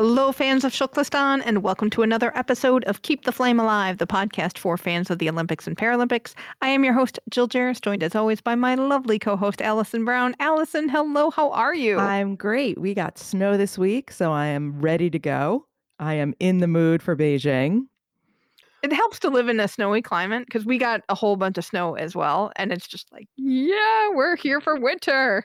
Hello, fans of Shuklistan, and welcome to another episode of Keep the Flame Alive, the podcast for fans of the Olympics and Paralympics. I am your host, Jill Jaracz, joined as always by my lovely co host, Alison Brown. Alison, hello, how are you? I'm great. We got snow this week, so I am ready to go. I am in the mood for Beijing. it helps to live in a snowy climate because we got a whole bunch of snow as well, and it's just like, yeah, we're here for winter.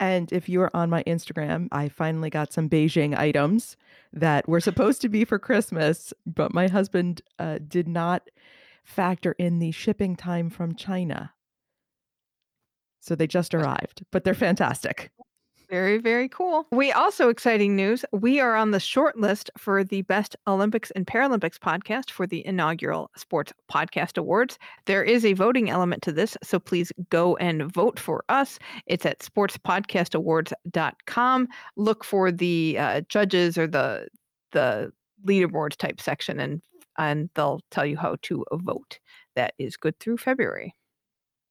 And if you are on my Instagram, I finally got some Beijing items that were supposed to be for Christmas, but my husband uh, did not factor in the shipping time from China. So they just arrived, but they're fantastic. Very, very cool. We also exciting news. We are on the short list for the Best Olympics and Paralympics podcast for the inaugural Sports Podcast Awards. There is a voting element to this, so please go and vote for us. It's at sportspodcastawards.com. Look for the uh, judges or the the leaderboards type section and and they'll tell you how to vote. That is good through February.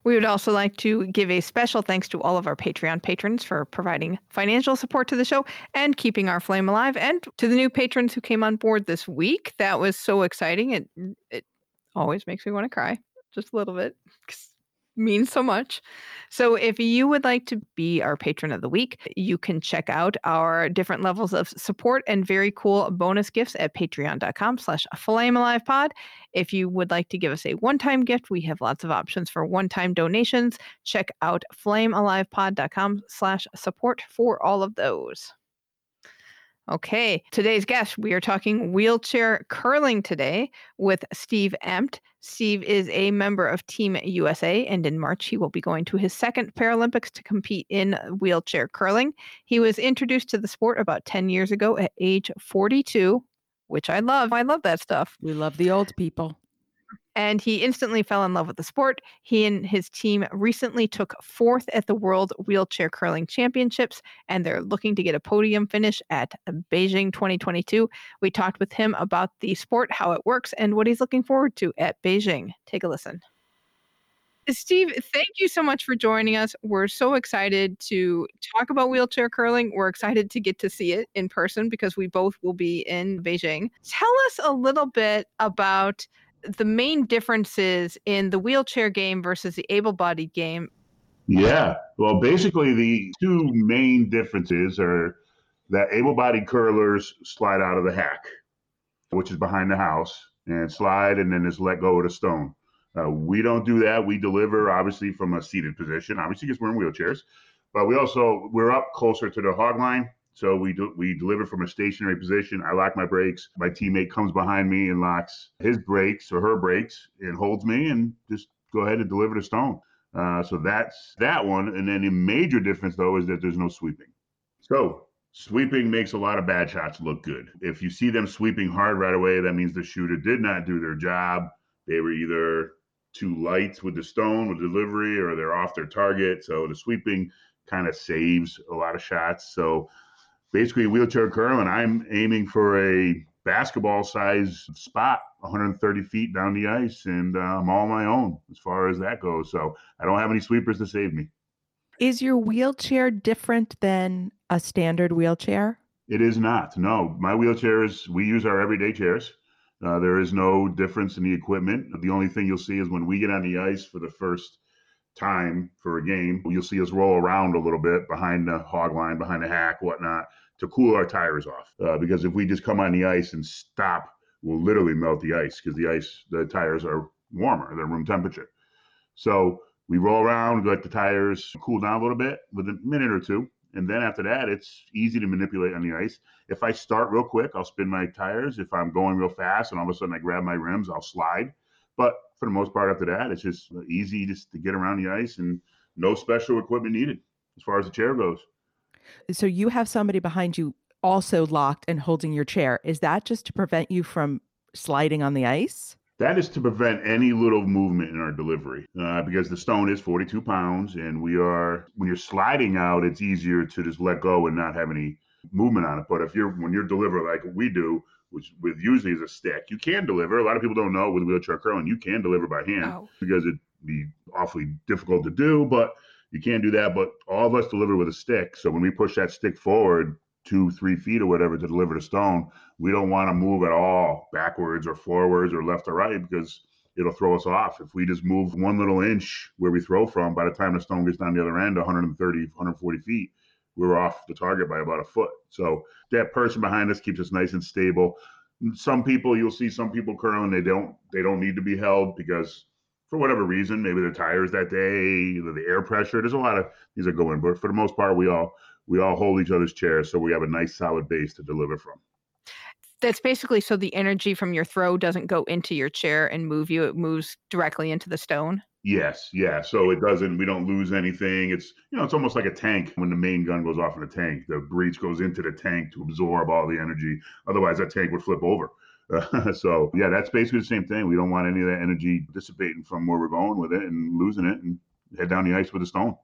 We would also like to give a special thanks to all of our Patreon patrons for providing financial support to the show and keeping our flame alive, and to the new patrons who came on board this week. That was so exciting. It it always makes me want to cry just a little bit. Means so much. So if you would like to be our patron of the week, you can check out our different levels of support and very cool bonus gifts at patreon.com slash flamealivepod. If you would like to give us a one-time gift, we have lots of options for one-time donations. Check out flamealivepod.com slash support for all of those. Okay, today's guest, we are talking wheelchair curling today with Steve Emt. Steve is a member of Team USA, and in March he will be going to his second Paralympics to compete in wheelchair curling. He was introduced to the sport about 10 years ago at age 42, which I love. I love that stuff We love the old people. And he instantly fell in love with the sport. He and his team recently took fourth at the World Wheelchair Curling Championships, and they're looking to get a podium finish at Beijing 2022. We talked with him about the sport, how it works, and what he's looking forward to at Beijing. Take a listen. Steve, thank you so much for joining us. We're so excited to talk about wheelchair curling. We're excited to get to see it in person because we both will be in Beijing. Tell us a little bit about the main differences in the wheelchair game versus the able bodied game. Yeah. Well, basically, the two main differences are that able bodied curlers slide out of the hack, which is behind the house, and slide and then just let go of the stone. Uh, we don't do that. We deliver, obviously, from a seated position, obviously, because we're in wheelchairs. But we also, we're up closer to the hog line. So we do, we deliver from a stationary position. I lock my brakes. My teammate comes behind me and locks his brakes or her brakes and holds me and just go ahead and deliver the stone. Uh, so that's that one. And then the major difference, though, is that there's no sweeping. So sweeping makes a lot of bad shots look good. If you see them sweeping hard right away, that means the shooter did not do their job. They were either too light with the stone with delivery or they're off their target. So the sweeping kind of saves a lot of shots. So basically, wheelchair curl, and I'm aiming for a basketball size spot 130 feet down the ice and uh, i'm all my own as far as that goes. So i don't have any sweepers to save me. Is your wheelchair different than a standard wheelchair? it is not no. My wheelchairs we use our everyday chairs. Uh, there is no difference in the equipment. The only thing you'll see is when we get on the ice for the first time for a game you'll see us roll around a little bit behind the hog line behind the hack whatnot to cool our tires off. Uh, because if we just come on the ice and stop we'll literally melt the ice because the ice the tires are warmer they're room temperature. So we roll around let the tires cool down a little bit with a minute or two and then after that it's easy to manipulate on the ice. If i start real quick i'll spin my tires. If i'm going real fast and all of a sudden i grab my rims i'll slide but for the most part after that it's just easy just to get around the ice and no special equipment needed as far as the chair goes So you have somebody behind you also locked and holding your chair. Is that just to prevent you from sliding on the ice? That is to prevent any little movement in our delivery uh, because the stone is 42 pounds and we are, when you're sliding out, it's easier to just let go and not have any movement on it. But if you're, when you're delivering like we do, which with usually is a stick, you can deliver. A lot of people don't know with wheelchair curling, you can deliver by hand Oh. because it'd be awfully difficult to do, but you can't do that. But all of us deliver with a stick. So when we push that stick forward two, three feet or whatever to deliver the stone, we don't want to move at all backwards or forwards or left or right because it'll throw us off. If we just move one little inch where we throw from, by the time the stone gets down the other end, 130, 140 feet, we're off the target by about a foot. So that person behind us keeps us nice and stable. Some people, you'll see some people curling, they don't they don't need to be held because for whatever reason, maybe the tires that day, the air pressure. There's a lot of these are going but for the most part, we all we all hold each other's chairs, so we have a nice solid base to deliver from. That's basically so the energy from your throw doesn't go into your chair and move you. It moves directly into the stone. Yes, yeah. So it doesn't. We don't lose anything. It's you know, it's almost like a tank when the main gun goes off in a tank. The breech goes into the tank to absorb all the energy. Otherwise, that tank would flip over. so yeah, that's basically the same thing. We don't want any of that energy dissipating from where we're going with it and losing it and head down the ice with a stone.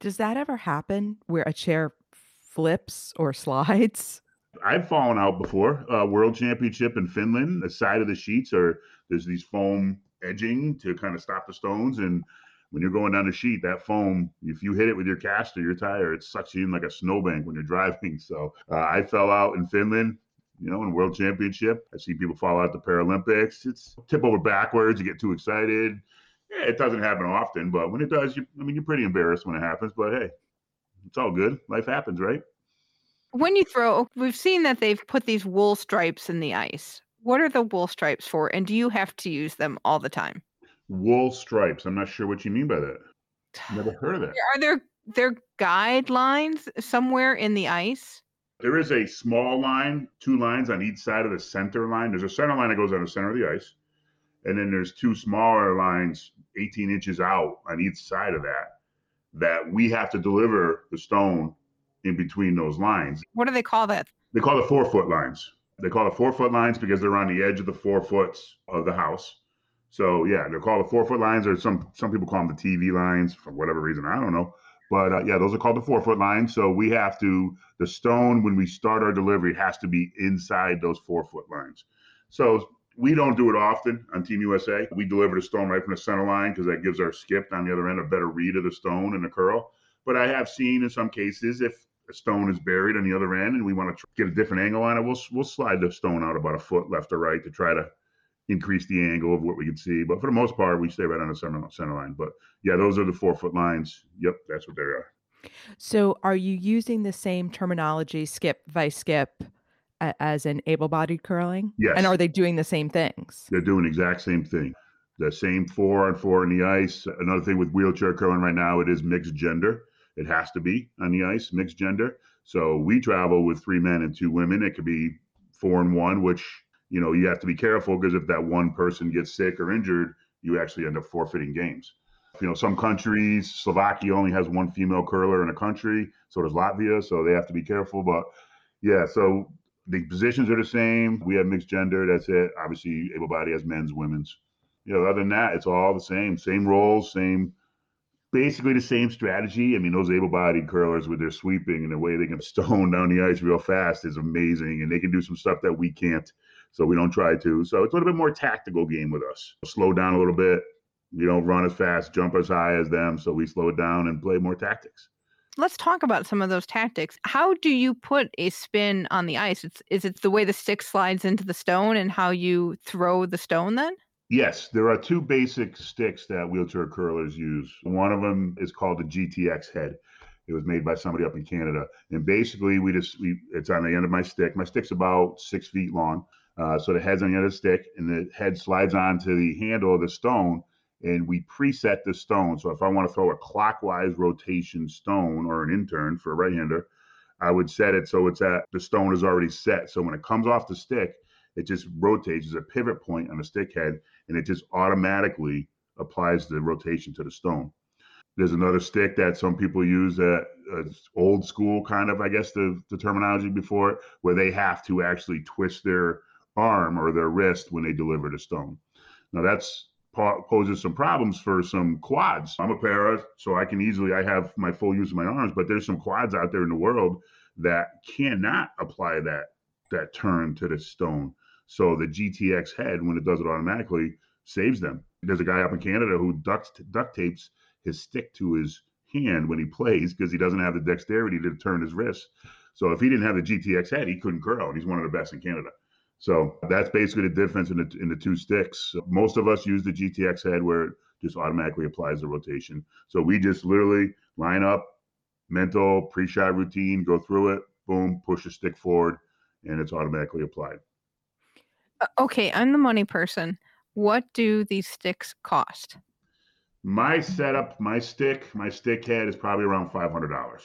Does that ever happen where a chair flips or slides? I've fallen out before. Uh, World Championship in Finland. The side of the sheets are there's these foam edging to kind of stop the stones. And when you're going down the sheet, that foam, if you hit it with your caster, your tire, it sucks you in like a snowbank when you're driving. So uh, I fell out in Finland. You know, in World Championship, I see people fall out the Paralympics. It's tip over backwards. You get too excited. Yeah, it doesn't happen often, but when it does, you, I mean, you're pretty embarrassed when it happens. But hey, it's all good. Life happens, right? When you throw, we've seen that they've put these wool stripes in the ice. What are the wool stripes for? And do you have to use them all the time? Wool stripes. I'm not sure what you mean by that. Never heard of that. Are there there guidelines somewhere in the ice? There is a small line, two lines on each side of the center line. There's a center line that goes on the center of the ice. And then there's two smaller lines 18 inches out on each side of that, that we have to deliver the stone in between those lines. What do they call that? They call it four foot lines. They call it four foot lines because they're on the edge of the four foots of the house. So yeah, they're called the four foot lines, or some some people call them the TV lines for whatever reason. I don't know, but uh, yeah, those are called the four foot lines. So we have to the stone when we start our delivery has to be inside those four foot lines. So we don't do it often on Team USA. We deliver the stone right from the center line because that gives our skip on the other end a better read of the stone and the curl. But I have seen in some cases if stone is buried on the other end and we want to get a different angle on it, we'll we'll slide the stone out about a foot left or right to try to increase the angle of what we can see. But for the most part, we stay right on the center center line. But yeah, those are the four foot lines. Yep, that's what they are. So, are you using the same terminology, skip, vice skip, as in able bodied curling? Yes. And are they doing the same things? They're doing the exact same thing. The same four on four in the ice. Another thing with wheelchair curling right now, it is mixed gender. It has to be on the ice, mixed gender. So we travel with three men and two women. It could be four and one, which you know you have to be careful because if that one person gets sick or injured, you actually end up forfeiting games. You know, some countries, Slovakia only has one female curler in a country, so does Latvia, so they have to be careful. But yeah, so the positions are the same. We have mixed gender. That's it. Obviously, able body has men's, women's. You know, other than that, it's all the same. Same roles, same, basically the same strategy. I mean, those able bodied curlers with their sweeping and the way they can stone down the ice real fast is amazing. And they can do some stuff that we can't. So we don't try to. So it's a little bit more tactical game with us. Slow down a little bit. We don't run as fast, jump as high as them. So we slow down and play more tactics. Let's talk about some of those tactics. How do you put a spin on the ice? It's, is it the way the stick slides into the stone and how you throw the stone then? Yes, there are two basic sticks that wheelchair curlers use. One of them is called the GTX head. It was made by somebody up in Canada, and basically we just we it's on the end of my stick. My stick's about six feet long, uh, so the head's on the end of the stick, and the head slides onto the handle of the stone, and we preset the stone. So if I want to throw a clockwise rotation stone or an in-turn for a right-hander, I would set it so it's at the stone is already set. So when it comes off the stick, it just rotates as a pivot point on the stick head and it just automatically applies the rotation to the stone. There's another stick that some people use that uh, old school kind of, I guess, the, the terminology before it, where they have to actually twist their arm or their wrist when they deliver the stone. Now that's poses some problems for some quads. I'm a para, so I can easily I have my full use of my arms, but there's some quads out there in the world that cannot apply that that turn to the stone. So the GTX head, when it does it automatically, saves them. There's a guy up in Canada who duct duct tapes his stick to his hand when he plays because he doesn't have the dexterity to turn his wrist. So if he didn't have the GTX head, he couldn't curl, and he's one of the best in Canada. So that's basically the difference in the in the two sticks. Most of us use the GTX head where it just automatically applies the rotation. So we just literally line up, mental pre-shot routine, go through it, boom, push the stick forward, and it's automatically applied. Uh, okay, I'm the money person. What do these sticks cost? My setup, my stick, my stick head is probably around five hundred dollars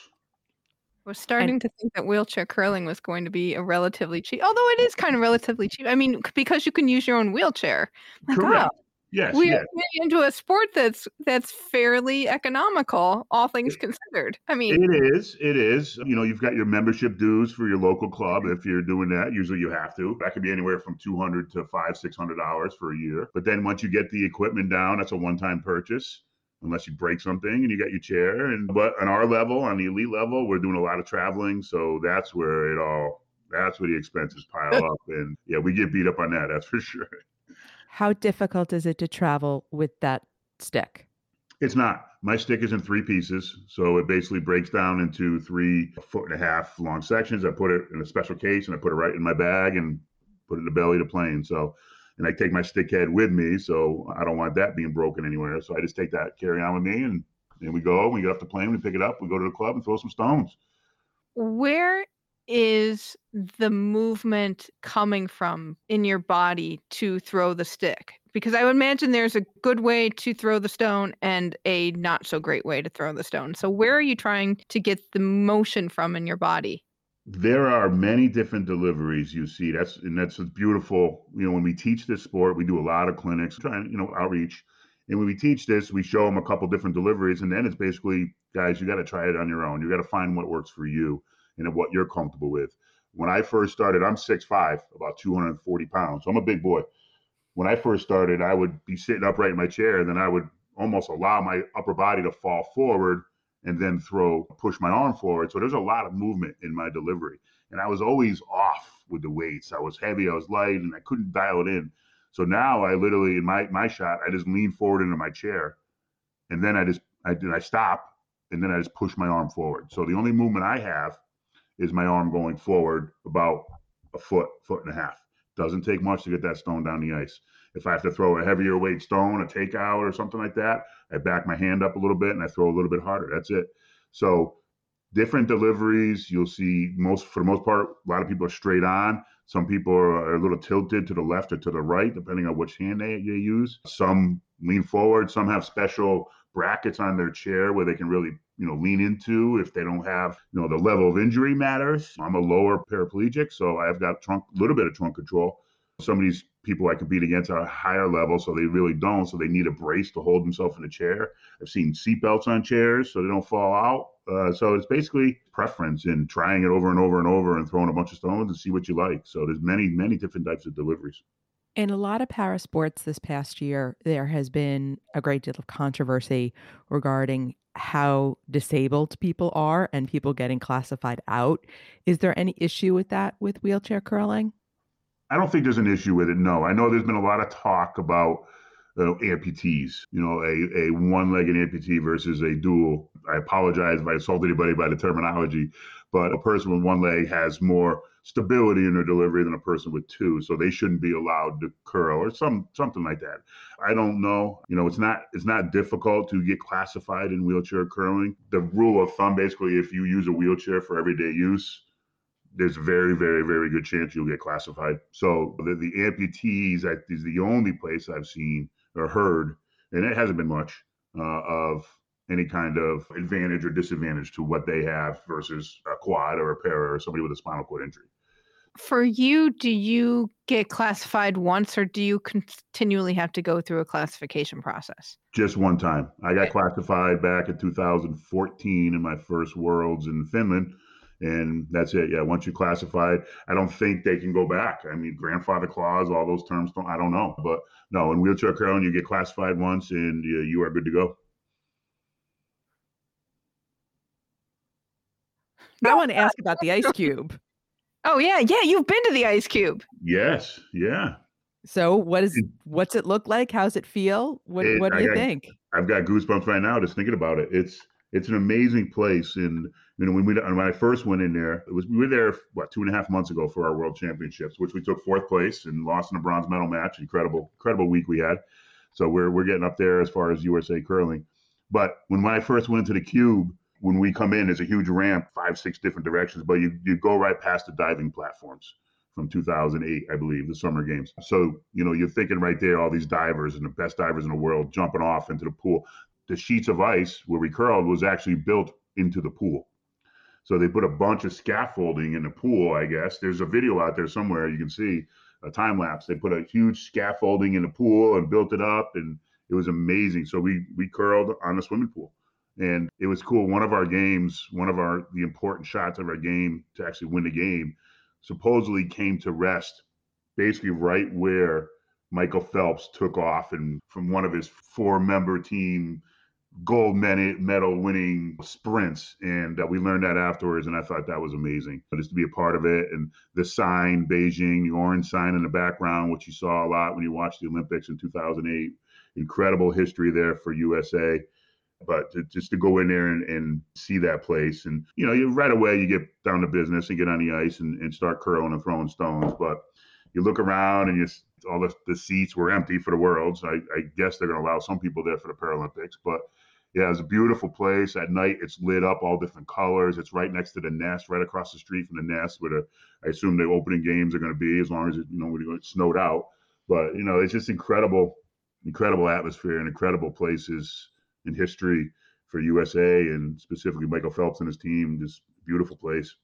I was starting and, to think that wheelchair curling was going to be a relatively cheap, although it is kind of relatively cheap. I mean, because you can use your own wheelchair. Like, correct. Oh, yes. We yes. are into a sport that's that's fairly economical, all things considered. I mean, it is. It is. You know, you've got your membership dues for your local club. If you're doing that, usually you have to. That could be anywhere from two hundred to five, six hundred dollars for a year. But then once you get the equipment down, that's a one-time purchase unless you break something and you got your chair. And but on our level, on the elite level, we're doing a lot of traveling, so that's where it all that's where the expenses pile up. And yeah, we get beat up on that. That's for sure. How difficult is it to travel with that stick? It's not. My stick is in three pieces, so it basically breaks down into three foot and a half long sections. I put it in a special case and I put it right in my bag and put it in the belly of the plane. So and I take my stick head with me, so I don't want that being broken anywhere. So I just take that carry on with me, and then we go. We get off the plane, we pick it up, we go to the club and throw some stones. Where is the movement coming from in your body to throw the stick? Because I would imagine there's a good way to throw the stone and a not so great way to throw the stone. So where are you trying to get the motion from in your body? there are many different deliveries you see. That's and that's beautiful. You know, when we teach this sport, we do a lot of clinics, trying you know outreach, and when we teach this, we show them a couple different deliveries, and then it's basically, guys, you got to try it on your own. You got to find what works for you and what you're comfortable with. When I first started, I'm 6'5", about 240 pounds, so I'm a big boy. When I first started, I would be sitting upright in my chair, and then I would almost allow my upper body to fall forward and then throw, push my arm forward. So there's a lot of movement in my delivery. And I was always off with the weights. I was heavy, I was light, and I couldn't dial it in. So now I literally, in my, my shot, I just lean forward into my chair. And then I just, I, then I stop, and then I just push my arm forward. So the only movement I have is my arm going forward about a foot, foot and a half. Doesn't take much to get that stone down the ice. If I have to throw a heavier weight stone, a takeout, or something like that, I back my hand up a little bit and I throw a little bit harder. That's it. So different deliveries. You'll see most for the most part, a lot of people are straight on. Some people are a little tilted to the left or to the right, depending on which hand they, they use. Some lean forward. Some have special brackets on their chair where they can really you know lean into if they don't have you know the level of injury matters i'm a lower paraplegic so i've got trunk a little bit of trunk control some of these people I compete against are higher level, so they really don't. So they need a brace to hold themselves in a chair. I've seen seatbelts on chairs so they don't fall out. Uh, so it's basically preference in trying it over and over and over and throwing a bunch of stones and see what you like. So there's many, many different types of deliveries. In a lot of para sports this past year, there has been a great deal of controversy regarding how disabled people are and people getting classified out. Is there any issue with that with wheelchair curling? I don't think there's an issue with it. No, I know there's been a lot of talk about uh, amputees. You know, a, a one-legged amputee versus a dual. I apologize if I insulted anybody by the terminology, but a person with one leg has more stability in their delivery than a person with two, so they shouldn't be allowed to curl or some something like that. I don't know. You know, it's not it's not difficult to get classified in wheelchair curling. The rule of thumb, basically, if you use a wheelchair for everyday use, there's very, very, very good chance you'll get classified. So the, the amputees is the only place I've seen or heard, and it hasn't been much uh, of any kind of advantage or disadvantage to what they have versus a quad or a para or somebody with a spinal cord injury. For you, do you get classified once or do you continually have to go through a classification process? Just one time. I got classified back in 2014 in my first Worlds in Finland. And that's it. Yeah. Once you classified, I don't think they can go back. I mean, grandfather clause, all those terms, don't, I don't know. But no, in wheelchair curling, you get classified once and you, you are good to go. I want to ask about the ice cube. Oh yeah, yeah, you've been to the ice cube. Yes. Yeah. So what is what's it look like? How's it feel? What It- what do I you got- think? I've got goosebumps right now just thinking about it. It's it's an amazing place. And you know, when we when I first went in there, it was we were there what two and a half months ago for our World Championships, which we took fourth place and lost in a bronze medal match. Incredible, incredible week we had. So we're we're getting up there as far as USA curling. But when I first went into the cube, when we come in, there's a huge ramp, five six different directions, but you you go right past the diving platforms from 2008, I believe, the Summer Games. So, you know, you're thinking right there, all these divers and the best divers in the world jumping off into the pool. The sheets of ice where we curled was actually built into the pool. So they put a bunch of scaffolding in the pool, I guess. There's a video out there somewhere you can see a time lapse. They put a huge scaffolding in the pool and built it up and it was amazing. So we we curled on the swimming pool. And it was cool. One of our games, one of our the important shots of our game to actually win the game supposedly came to rest basically right where Michael Phelps took off and from one of his four member team gold medal winning sprints. And uh, we learned that afterwards and I thought that was amazing but just to be a part of it. And the sign Beijing the orange sign in the background which you saw a lot when you watched the Olympics in 2008 incredible history there for USA but to, just to go in there and, and see that place. And you know you right away you get down to business and get on the ice and, and start curling and throwing stones. But you look around and you all the, the seats were empty for the worlds. I, I guess they're going to allow some people there for the paralympics. But yeah it's a beautiful place. At night it's lit up all different colors. It's right next to the nest right across the street from the nest where the i assume the opening games are going to be as long as it you know when it snowed out. But you know it's just incredible incredible atmosphere and incredible places in history for USA and specifically Michael Phelps and his team. Just beautiful place.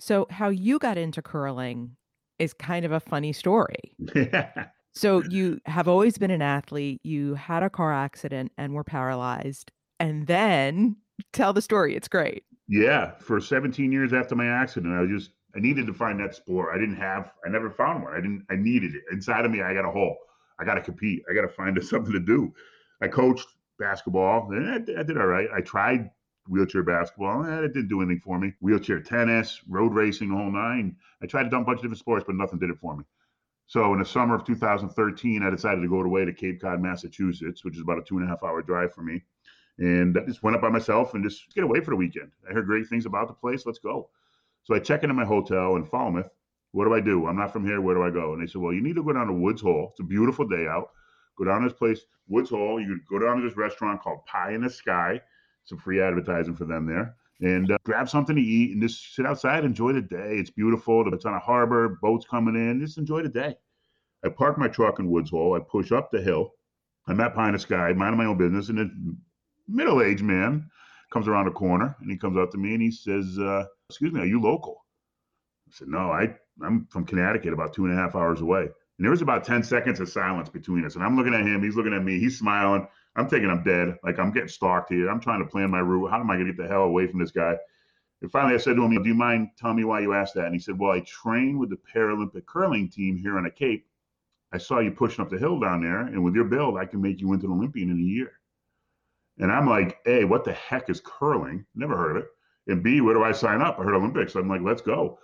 So how you got into curling is kind of a funny story. So you have always been an athlete, you had a car accident and were paralyzed, and then tell the story. It's great. yeah, for 17 years after my accident, I just I needed to find that sport. I didn't have, I never found one. I didn't, I needed it inside of me. I got a hole. I got to compete. I got to find something to do. I coached basketball. I, did- all right. I tried wheelchair basketball. Eh, it didn't do anything for me. Wheelchair tennis, road racing, the whole nine. I tried a bunch of different sports, but nothing did it for me. So in the summer of 2013, I decided to go away to Cape Cod, Massachusetts, which is about a two and a half hour drive for me. And I just went up by myself and just get away for the weekend. I heard great things about the place. Let's go. So I check into my hotel in Falmouth. What do I do? I'm not from here. Where do I go? And they said, well, you need to go down to Woods Hole. It's a beautiful day out. Go down to this place, Woods Hole. You could go down to this restaurant called Pie in the Sky. Some free advertising for them there. And uh, grab something to eat and just sit outside, enjoy the day. It's beautiful. It's on a harbor, boats coming in. Just enjoy the day. I park my truck in Woods Hole. I push up the hill. I'm at Pie in the Sky, minding my own business, and a middle-aged man comes around a corner and he comes up to me and he says, uh, "Excuse me, are you local?" I said, "No, I I'm from Connecticut, about two and a half hours away." And there was about ten seconds of silence between us, and I'm looking at him, he's looking at me, he's smiling. I'm thinking I'm dead, like I'm getting stalked here. I'm trying to plan my route. How am I to get the hell away from this guy? And finally, I said to him, "Do you mind telling me why you asked that?" And he said, "Well, I train with the Paralympic curling team here on the Cape. I saw you pushing up the hill down there, and with your build, I can make you into an Olympian in a year." And I'm like, A, what the heck is curling? Never heard of it. And B, where do I sign up? I heard Olympics. I'm like, let's go.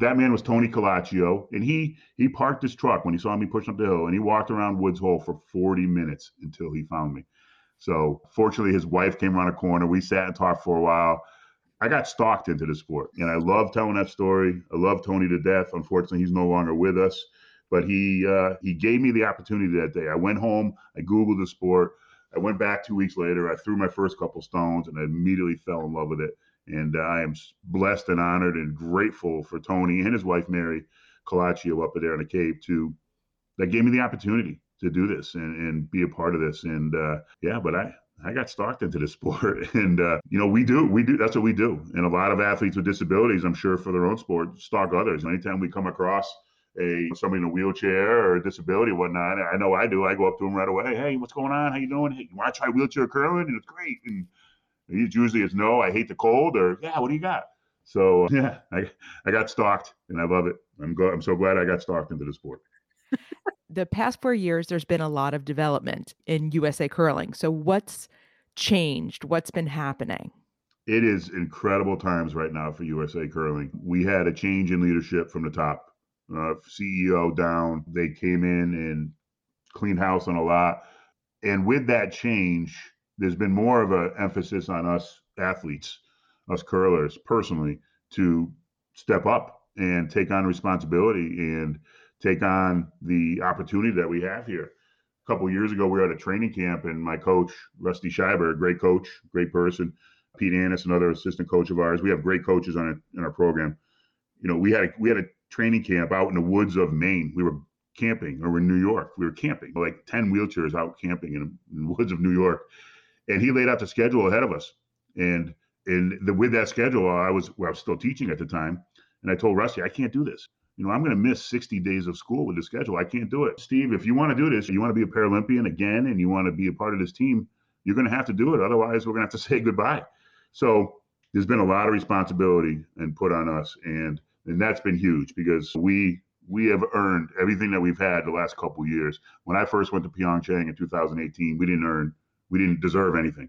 That man was Tony Colaccio, and he he parked his truck when he saw me pushing up the hill, and he walked around Woods Hole for 40 minutes until he found me. So fortunately, his wife came around a corner. We sat and talked for a while. I got stalked into the sport, and I love telling that story. I love Tony to death. Unfortunately, he's no longer with us, but he uh, he gave me the opportunity that day. I went home, I googled the sport. I went back two weeks later. I threw my first couple stones, and I immediately fell in love with it. And I am blessed and honored and grateful for Tony and his wife Mary Colaccio up there in the Cape to that gave me the opportunity to do this and, and be a part of this. And uh, yeah, but I I got stalked into this sport, and uh, you know we do, we do. That's what we do. And a lot of athletes with disabilities, I'm sure, for their own sport, stalk others. Anytime we come across a somebody in a wheelchair or a disability or whatnot, I know I do. I go up to them right away. Hey, what's going on? How you doing? Hey, you want to try wheelchair curling? And it's great. And usually it's no, I hate the cold, or yeah, what do you got? So yeah, I I got stalked, and I love it. I'm go- I'm so glad I got stalked into the sport the past four years, there's been a lot of development in USA curling. So, what's changed? What's been happening? It is incredible times right now for USA curling. We had a change in leadership from the top, uh, CEO down. They came in and cleaned house on a lot. And with that change, there's been more of an emphasis on us athletes, us curlers personally, to step up and take on responsibility and take on the opportunity that we have here. A couple years ago, we were at a training camp, and my coach, Rusty Schieber, great coach, great person, Pete Annis, another assistant coach of ours. We have great coaches on it in our program. You know, we had a, we had a training camp out in the woods of Maine. We were camping, or in New York. We were camping, like ten wheelchairs out camping in, in the woods of New York. And he laid out the schedule ahead of us. And and the, with that schedule, I was well, I was still teaching at the time, and I told Rusty, I can't do this you know, I'm going to miss 60 days of school with the schedule. I can't do it. Steve, if you want to do this, you want to be a Paralympian again, and you want to be a part of this team, you're going to have to do it. Otherwise, we're going to have to say goodbye. So there's been a lot of responsibility and put on us, and and that's been huge because we we have earned everything that we've had the last couple years. When I first went to Pyeongchang in 2018, we didn't earn, we didn't deserve anything.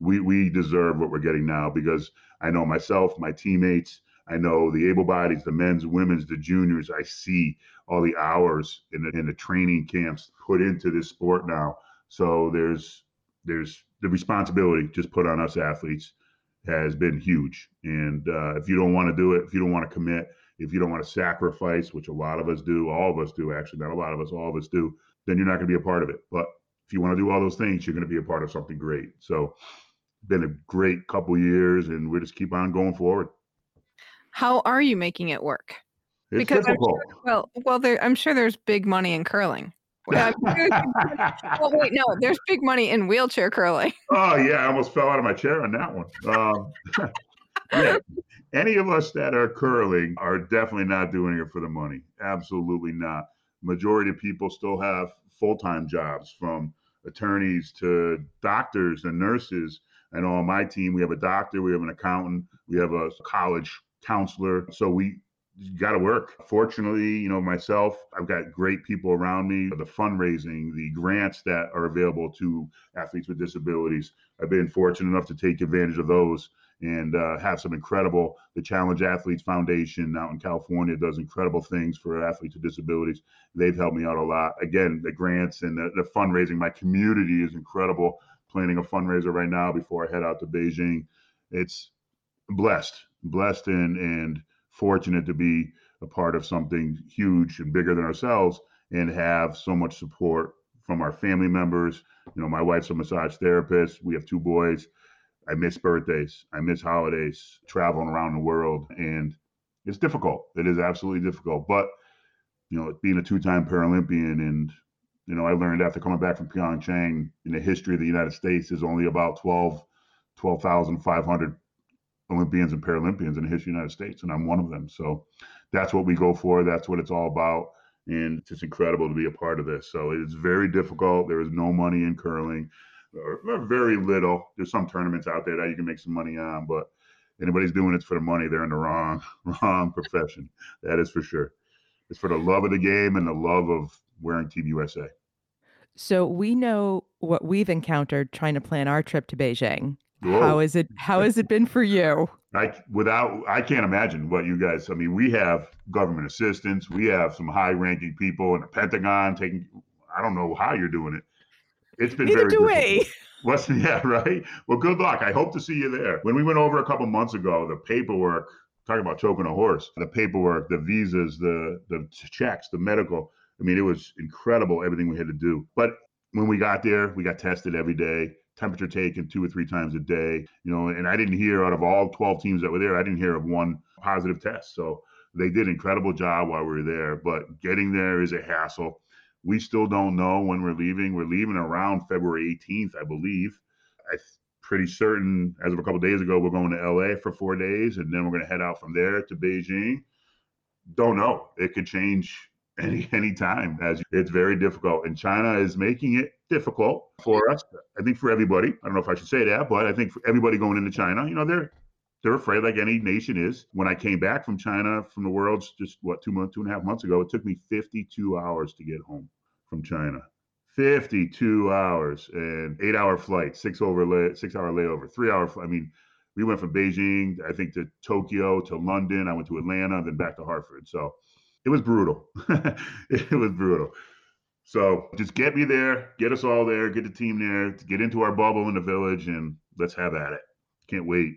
We we deserve what we're getting now because I know myself, my teammates, I know the able bodies, the men's, women's, the juniors. I see all the hours in the, in the training camps put into this sport now. So there's there's the responsibility just put on us athletes has been huge. And uh, if you don't want to do it, if you don't want to commit, if you don't want to sacrifice, which a lot of us do, all of us do actually, not a lot of us, all of us do, then you're not going to be a part of it. But if you want to do all those things, you're going to be a part of something great. So, been a great couple years, and we just keep on going forward. How are you making it work? It's because difficult. I'm sure, well, well, there, I'm sure there's big money in curling. Well, well, wait, no, there's big money in wheelchair curling. oh yeah, I almost fell out of my chair on that one. Um, yeah, any of us that are curling are definitely not doing it for the money. Absolutely not. Majority of people still have full time jobs, from attorneys to doctors and nurses. And on my team we have a doctor, we have an accountant, we have a college counselor. So we got to work. Fortunately, you know, myself, I've got great people around me. The fundraising, the grants that are available to athletes with disabilities, I've been fortunate enough to take advantage of those and uh, have some incredible. The Challenged Athletes Foundation out in California does incredible things for athletes with disabilities. They've helped me out a lot. Again, the grants and the, the fundraising. My community is incredible. Planning a fundraiser right now before I head out to Beijing. It's blessed, blessed and and fortunate to be a part of something huge and bigger than ourselves and have so much support from our family members. You know, my wife's a massage therapist. We have two boys. I miss birthdays. I miss holidays, traveling around the world. And it's difficult. It is absolutely difficult. But, you know, being a two time Paralympian and, you know, I learned after coming back from Pyeongchang in the history of the United States, there's only about 12, 12,500 Olympians and Paralympians in the history of the United States, and I'm one of them. So that's what we go for. That's what it's all about. And it's just incredible to be a part of this. So it's very difficult. There is no money in curling, or, very little. There's some tournaments out there that you can make some money on, but anybody's doing it for the money, they're in the wrong, wrong profession. That is for sure. It's for the love of the game and the love of wearing Team USA. So we know what we've encountered trying to plan our trip to Beijing. Whoa. How is it? How has it been for you? I without I can't imagine what you guys. I mean, we have government assistance. We have some high-ranking people in the Pentagon taking. I don't know how you're doing it. It's been Neither very do difficult. we. What's yeah, right? Well, good luck. I hope to see you there. When we went over a couple months ago, the paperwork, talking about choking a horse, the paperwork, the visas, the the checks, the medical. I mean, it was incredible everything we had to do. But when we got there, we got tested every day, temperature taken two or three times a day, you know, and I didn't hear out of all 12 teams that were there, I didn't hear of one positive test. So they did an incredible job while we were there, but getting there is a hassle. We still don't know when we're leaving. We're leaving around February 18th, I believe. I'm pretty certain as of a couple days ago, we're going to LA for four days, and then we're going to head out from there to Beijing. Don't know. It could change any any time as it's very difficult and china is making it difficult for us i think for everybody i don't know if i should say that but i think for everybody going into china you know they're they're afraid like any nation is when i came back from china from the world's just what two months two and a half months ago it took me 52 hours to get home from china 52 hours and eight hour flight six over six hour layover three hour i mean we went from beijing i think to tokyo to london i went to atlanta then back to hartford so it was brutal. it was brutal. So just get me there, get us all there, get the team there, get into our bubble in the village, and let's have at it. Can't wait.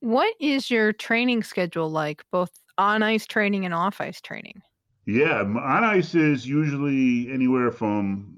What is your training schedule like, both on ice training and off ice training? Yeah, on ice is usually anywhere from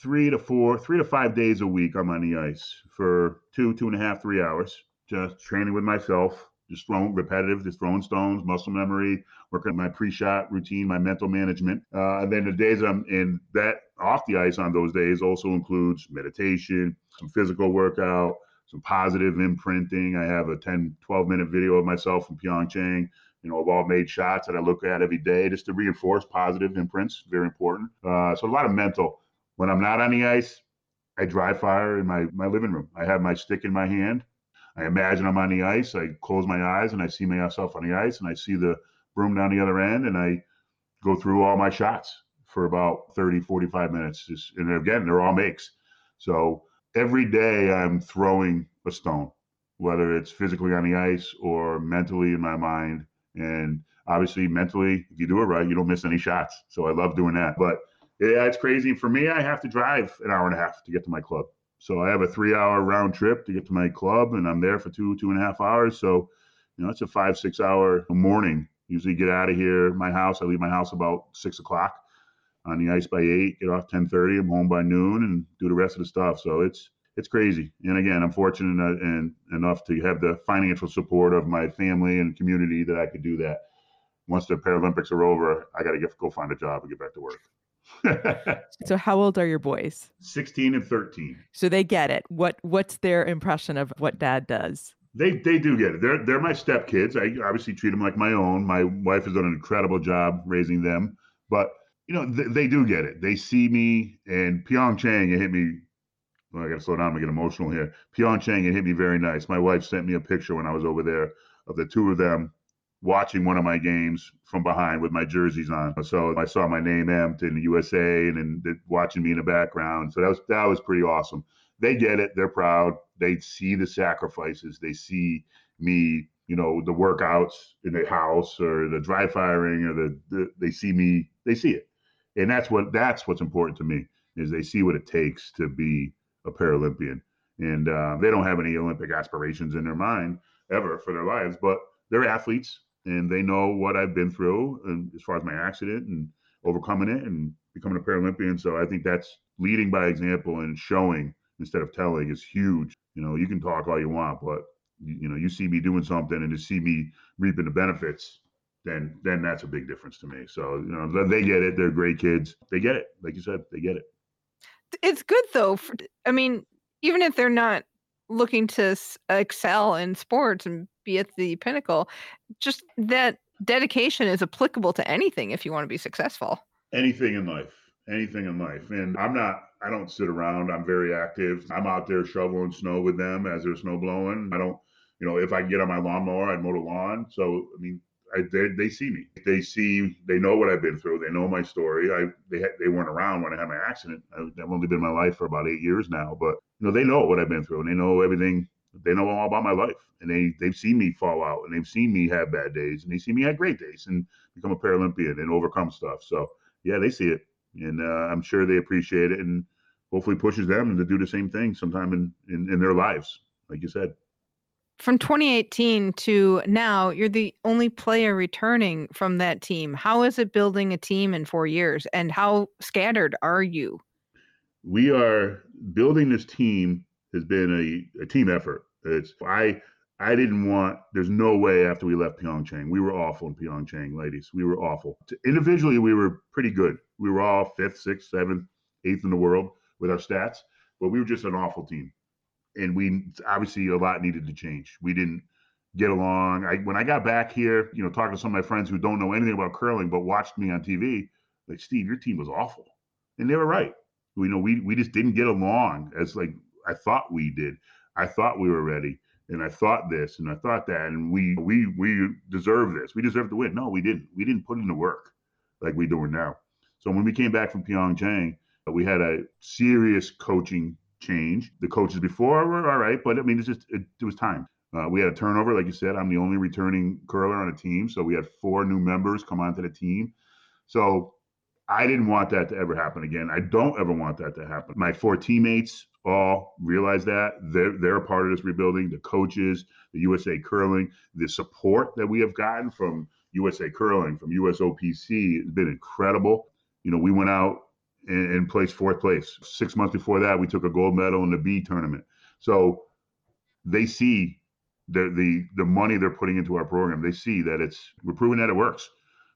three to four, three to five days a week. I'm on the ice for two, two and a half, three hours, just training with myself just throwing repetitive, just throwing stones, muscle memory, working on my pre-shot routine, my mental management. Uh, and then the days I'm in that off the ice on those days also includes meditation, some physical workout, some positive imprinting. I have a 10, 12 minute video of myself from Pyeongchang, you know, of all made shots that I look at every day just to reinforce positive imprints. Very important. Uh, so a lot of mental. When I'm not on the ice, I dry fire in my, my living room. I have my stick in my hand I imagine I'm on the ice. I close my eyes and I see myself on the ice and I see the broom down the other end and I go through all my shots for about 30, 45 minutes. Just, and again, they're all makes. So every day I'm throwing a stone, whether it's physically on the ice or mentally in my mind. And obviously, mentally, if you do it right, you don't miss any shots. So I love doing that. But yeah, it's crazy. For me, I have to drive an hour and a half to get to my club. So I have a three hour round trip to get to my club and I'm there for two, two and a half hours. So, you know, it's a five, six hour morning. Usually get out of here, my house. I leave my house about six o'clock on the ice by eight, get off 1030. I'm home by noon and do the rest of the stuff. So it's, it's crazy. And again, I'm fortunate and enough to have the financial support of my family and community that I could do that. Once the Paralympics are over, I got to go find a job and get back to work. so how old are your boys? 16 and 13. So they get it. What what's their impression of what dad does? They they do get it. They're they're my stepkids. I obviously treat them like my own. My wife has done an incredible job raising them, but you know they, they do get it. They see me and Pyeongchang. It hit me. Well, I got to slow down. I'm gonna get emotional here. Pyeongchang. It hit me very nice. My wife sent me a picture when I was over there of the two of them watching one of my games from behind with my jerseys on. So I saw my name Emt in the USA and then watching me in the background. So that was that was pretty awesome. They get it. They're proud. They see the sacrifices. They see me, you know, the workouts in the house or the dry firing or the, the they see me. They see it, and that's what that's what's important to me is they see what it takes to be a Paralympian. And uh, they don't have any Olympic aspirations in their mind ever for their lives, but they're athletes and they know what I've been through and as far as my accident and overcoming it and becoming a Paralympian. So I think that's leading by example and showing instead of telling is huge. You know, you can talk all you want, but you know, you see me doing something and to see me reaping the benefits, then then that's a big difference to me. So you know, they get it. They're great kids. They get it. Like you said, they get it. It's good though. For, I mean, even if they're not looking to excel in sports and be at the pinnacle, just that dedication is applicable to anything if you want to be successful. Anything in life, anything in life. And I'm not, I don't sit around. I'm very active. I'm out there shoveling snow with them as they're snow blowing. I don't, you know, if I get on my lawnmower, I'd mow the lawn. So, I mean, I, they, they see me. They see, they know what I've been through. They know my story. I they they weren't around when I had my accident. I've only been in my life for about eight years now, but you know they know what I've been through, and they know everything. They know all about my life, and they they've seen me fall out, and they've seen me have bad days, and they see me have great days, and become a Paralympian and overcome stuff. So yeah, they see it, and uh, I'm sure they appreciate it, and hopefully pushes them to do the same thing sometime in, in, in their lives, like you said from 2018 to now, you're the only player returning from that team. How is it building a team in four years, and how scattered are you? We are building this team has been a, a team effort. It's I I didn't want. There's no way after we left Pyeongchang, we were awful in Pyeongchang, ladies. We were awful. Individually, we were pretty good. We were all fifth, sixth, seventh, eighth in the world with our stats, but we were just an awful team and we obviously a lot needed to change. We didn't get along. I when I got back here, you know, talking to some of my friends who don't know anything about curling but watched me on TV, like Steve, your team was awful, and they were right. We know we we just didn't get along as like I thought we did. I thought we were ready, and I thought this, and I thought that, and we we we deserve this. We deserve to win. No, we didn't. We didn't put in the work like we're doing now. So when we came back from Pyeongchang, we had a serious coaching change. The coaches before were all right, but I mean, it's just it, it was time. Uh, we had a turnover, like you said. I'm the only returning curler on a team, so we had four new members come onto the team. So I didn't want that to ever happen again. I don't ever want that to happen. My four teammates all realize that they're they're a part of this rebuilding. The coaches, the USA Curling, the support that we have gotten from USA Curling, from USOPC has been incredible. You know, we went out and, and placed fourth place. Six months before that, we took a gold medal in the B tournament. So they see the the the money they're putting into our program. They see that it's we're proving that it works.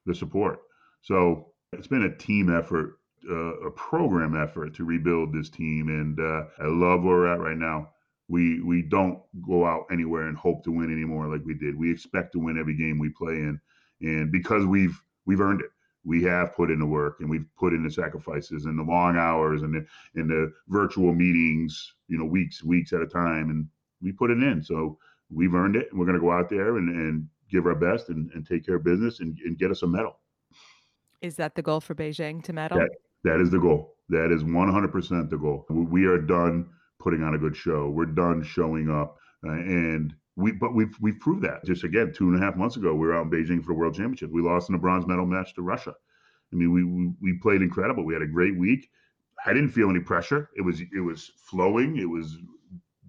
The support. So it's been a team effort, uh, a program effort to rebuild this team, and uh, I love where we're at right now. We we don't go out anywhere and hope to win anymore like we did. We expect to win every game we play in, and because we've we've earned it. We have put in the work and we've put in the sacrifices and the long hours and the and the virtual meetings, you know, weeks weeks at a time, and we put it in. So we've earned it, and we're going to go out there and, and give our best and, and take care of business and, and get us a medal. Is that the goal for Beijing to medal? That, that is the goal. That is 100% the goal. We are done putting on a good show. We're done showing up, uh, and we but we've we've proved that. Just again, two and a half months ago, we were out in Beijing for the World Championship. We lost in a bronze medal match to Russia. I mean, we, we we played incredible. We had a great week. I didn't feel any pressure. It was it was flowing. It was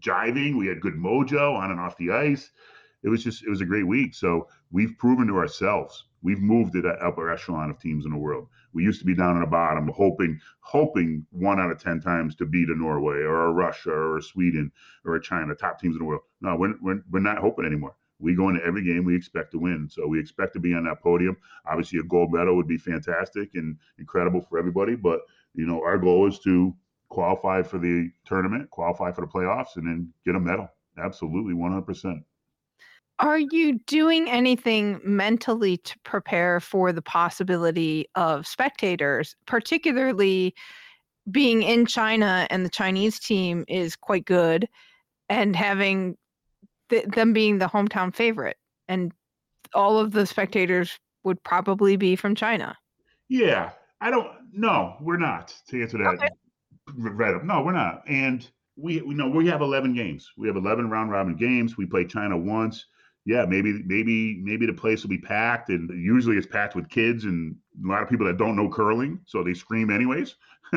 jiving. We had good mojo on and off the ice. It was just it was a great week. So we've proven to ourselves we've moved to that upper echelon of teams in the world. We used to be down in the bottom, hoping hoping one out of ten times to beat a Norway or a Russia or a Sweden or a China, top teams in the world. No, we're, we're, we're not hoping anymore. We go into every game we expect to win. So we expect to be on that podium. Obviously, a gold medal would be fantastic and incredible for everybody. But you know, our goal is to qualify for the tournament, qualify for the playoffs, and then get a medal. Absolutely, 100%. Are you doing anything mentally to prepare for the possibility of spectators, particularly being in China and the Chinese team is quite good and having th- them being the hometown favorite and all of the spectators would probably be from China? Yeah, I don't. No, we're not. To answer that, okay. right up. No, we're not. And we we know we have 11 games. We have 11 round robin games. We play China once yeah, maybe maybe maybe the place will be packed, and usually it's packed with kids and a lot of people that don't know curling, so they scream anyways.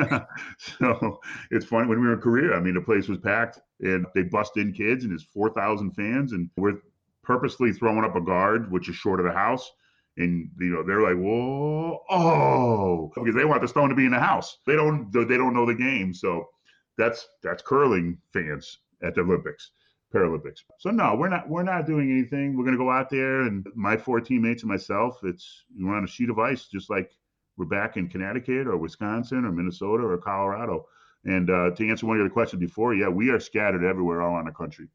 so it's funny when we were in Korea. I mean, the place was packed, and they bust in kids, and four thousand fans, and we're purposely throwing up a guard, which is short of the house. And you know they're like, whoa, oh, because they want the stone to be in the house. They don't, they don't know the game. So that's that's curling fans at the Olympics. Paralympics. So no, we're not we're not doing anything. We're gonna go out there and my four teammates and myself, it's we're on a sheet of ice, just like we're back in Connecticut or Wisconsin or Minnesota or Colorado. And uh, to answer one of your questions before, yeah, we are scattered everywhere all around the country.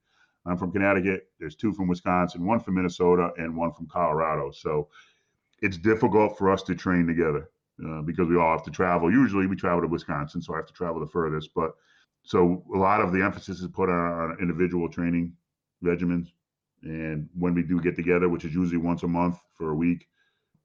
I'm from Connecticut. There's two from Wisconsin, one from Minnesota, and one from Colorado. So it's difficult for us to train together uh, because we all have to travel. Usually we travel to Wisconsin, so I have to travel the furthest. But so a lot of the emphasis is put on, on individual training regimens. And when we do get together, which is usually once a month for a week,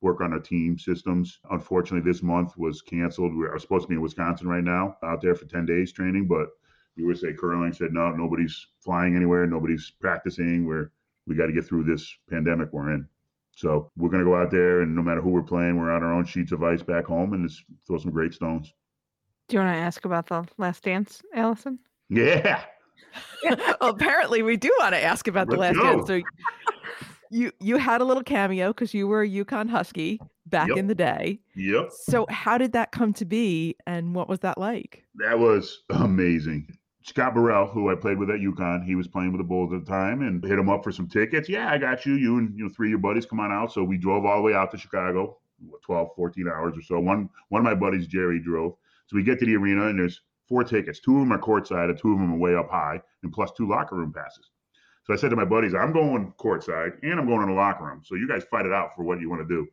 work on our team systems. Unfortunately, this month was canceled. We are supposed to be in Wisconsin right now, out there for 10 days training, but USA Curling said, no, nobody's flying anywhere. Nobody's practicing. We're, we got to get through this pandemic we're in. So we're going to go out there, and no matter who we're playing, we're on our own sheets of ice back home and just throw some great stones. Do you want to ask about the last dance, Alison? Yeah. well, apparently we do want to ask about the last dance. So you you had a little cameo because you were a UConn Husky back Yep. in the day. Yep. So how did that come to be and what was that like? That was amazing. Scott Burrell, who I played with at UConn, he was playing with the Bulls at the time and hit him up for some tickets. Yeah, I got you. You and you know three of your buddies come on out. So we drove all the way out to Chicago, what, 12, 14 hours or so. One one of my buddies, Jerry, drove. So we get to the arena and there's four tickets. Two of them are courtside, and two of them are way up high, and plus two locker room passes. So I said to my buddies, I'm going courtside and I'm going in the locker room. So you guys fight it out for what you want to do.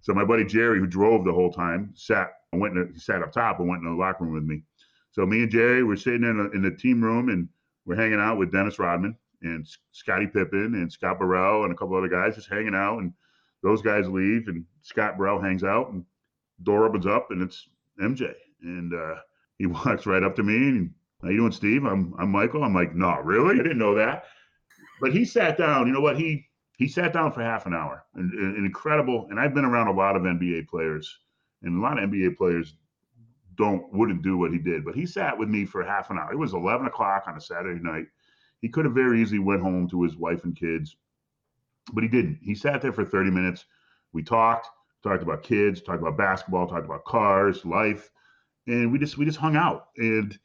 So my buddy Jerry, who drove the whole time, sat and went in, he sat up top and went in the locker room with me. So me and Jerry were sitting in, a, in the team room and we're hanging out with Dennis Rodman and Scottie Pippen and Scott Burrell and a couple other guys just hanging out. And those guys leave and Scott Burrell hangs out and door opens up and it's MJ. And uh, he walks right up to me and how you doing, Steve? I'm I'm Michael. I'm like, no, really? I didn't know that. But he sat down. You know what? He he sat down for half an hour. And incredible. And I've been around a lot of NBA players, and a lot of NBA players don't wouldn't do what he did. But he sat with me for half an hour. It was 11 o'clock on a Saturday night. He could have very easily went home to his wife and kids, but he didn't. He sat there for 30 minutes. We talked, talked about kids, talked about basketball, talked about cars, life, and we just we just hung out. And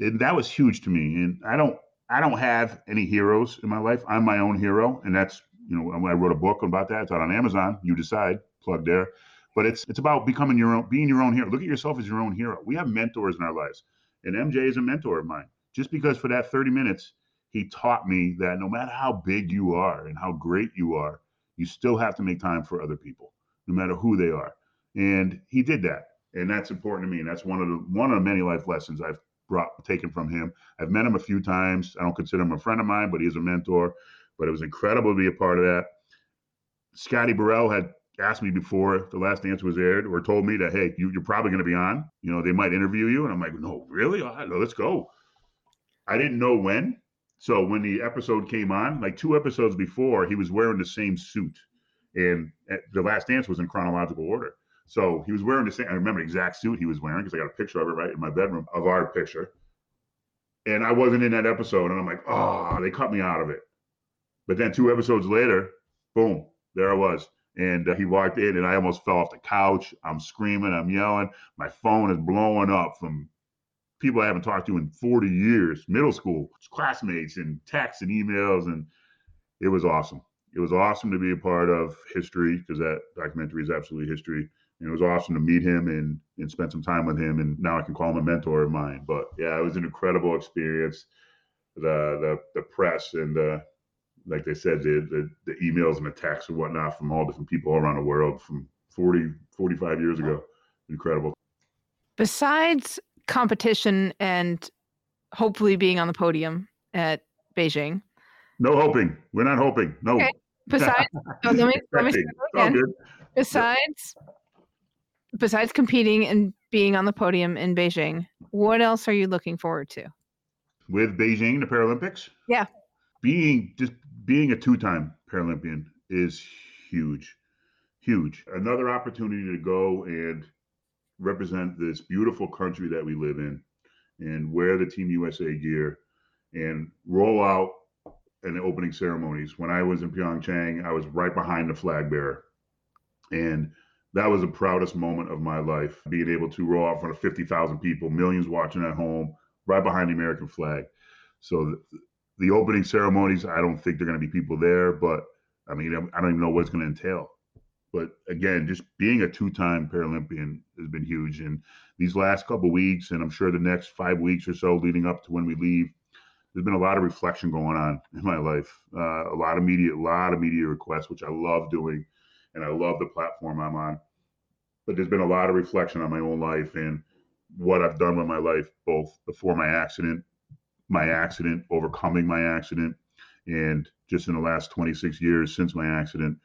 and that was huge to me. And I don't I don't have any heroes in my life. I'm my own hero, and that's you know I wrote a book about that. It's out on Amazon. You decide. Plug there. But it's it's about becoming your own, being your own hero. Look at yourself as your own hero. We have mentors in our lives, and MJ is a mentor of mine. Just because for that 30 minutes he taught me that no matter how big you are and how great you are, you still have to make time for other people, no matter who they are. And he did that, and that's important to me. And that's one of the one of the many life lessons I've brought taken from him. I've met him a few times. I don't consider him a friend of mine, but he's a mentor. But it was incredible to be a part of that. Scotty Burrell had asked me before the last dance was aired or told me that hey you, are probably going to be on you know they might interview you and i'm like no really let's go i didn't know when so when the episode came on like two episodes before he was wearing the same suit and eh, the last dance was in chronological order so he was wearing the same i remember the exact suit he was wearing because i got a picture of it right in my bedroom of our picture and i wasn't in that episode and i'm like oh they cut me out of it but then two episodes later boom there i was and uh, he walked in, and I almost fell off the couch. I'm screaming, I'm yelling. My phone is blowing up from people I haven't talked to in 40 years, middle school classmates, and texts and emails. And it was awesome. It was awesome to be a part of history because that documentary is absolutely history. It was awesome to meet him and, and spend some time with him. And now I can call him a mentor of mine. But yeah, it was an incredible experience. The the the press and the like they said, the, the, the emails and the texts and whatnot from all different people all around the world from 40, 45 years ago. Incredible. Besides competition and hopefully being on the podium at Beijing. No hoping. We're not hoping. No. Okay. Besides, oh, let me, let me again. Besides, besides competing and being on the podium in Beijing, what else are you looking forward to? With Beijing, the Paralympics? Yeah. Being just being a two-time Paralympian is huge, huge. Another opportunity to go and represent this beautiful country that we live in, and wear the Team USA gear, and roll out in the opening ceremonies. When I was in Pyeongchang, I was right behind the flag bearer, and that was the proudest moment of my life. Being able to roll out in front of 50,000 people, millions watching at home, right behind the American flag. So the opening ceremonies, I don't think there are going to be people there, but I mean, I don't even know what it's going to entail. But again, just being a two-time Paralympian has been huge. And these last couple weeks, and I'm sure the next five weeks or so leading up to when we leave, there's been a lot of reflection going on in my life. Uh, a lot of media, a lot of media requests, which I love doing, and I love the platform I'm on. But there's been a lot of reflection on my own life and what I've done with my life, both before my accident my accident, overcoming my accident, and just in the last 26 years since my accident,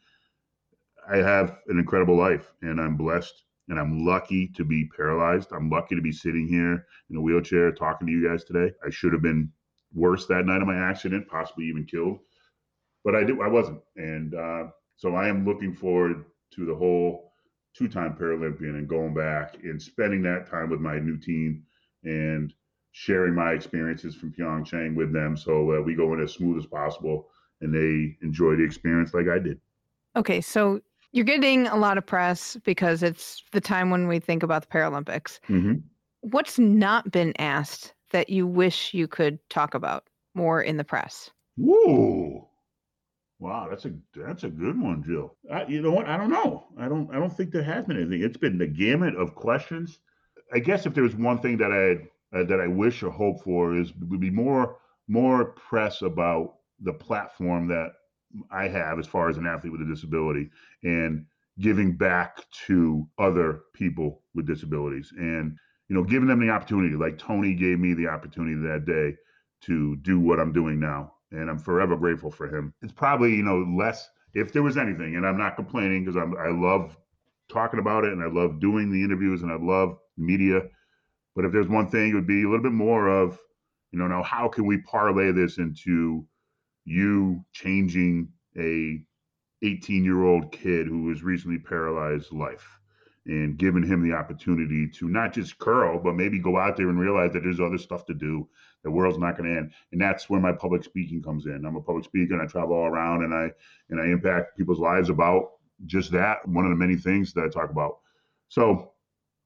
I have an incredible life and I'm blessed and I'm lucky to be paralyzed. I'm lucky to be sitting here in a wheelchair talking to you guys today. I should have been worse that night of my accident, possibly even killed, but I did. I wasn't, and uh, so I am looking forward to the whole two-time Paralympian and going back and spending that time with my new team and sharing my experiences from Pyeongchang with them. So uh, we go in as smooth as possible and they enjoy the experience like I did. Okay. So you're getting a lot of press because it's the time when we think about the Paralympics. Mm-hmm. What's not been asked that you wish you could talk about more in the press? Whoa. Wow, that's a that's a good one, Jill. I, you know what? I don't know. I don't I don't think there has been anything. It's been the gamut of questions. I guess if there was one thing that I uh, that I wish or hope for is would be more more press about the platform that I have as far as an athlete with a disability and giving back to other people with disabilities and you know giving them the opportunity like Tony gave me the opportunity that day to do what I'm doing now and I'm forever grateful for him. It's probably you know less if there was anything and I'm not complaining because I'm I love talking about it and I love doing the interviews and I love media but if there's one thing it would be a little bit more of you know now how can we parlay this into you changing a 18 year old kid who was recently paralyzed life and giving him the opportunity to not just curl, but maybe go out there and realize that there's other stuff to do. The world's not going to end, and that's where my public speaking comes in. I'm a public speaker, and I travel all around, and I and I impact people's lives about just that. One of the many things that I talk about. So,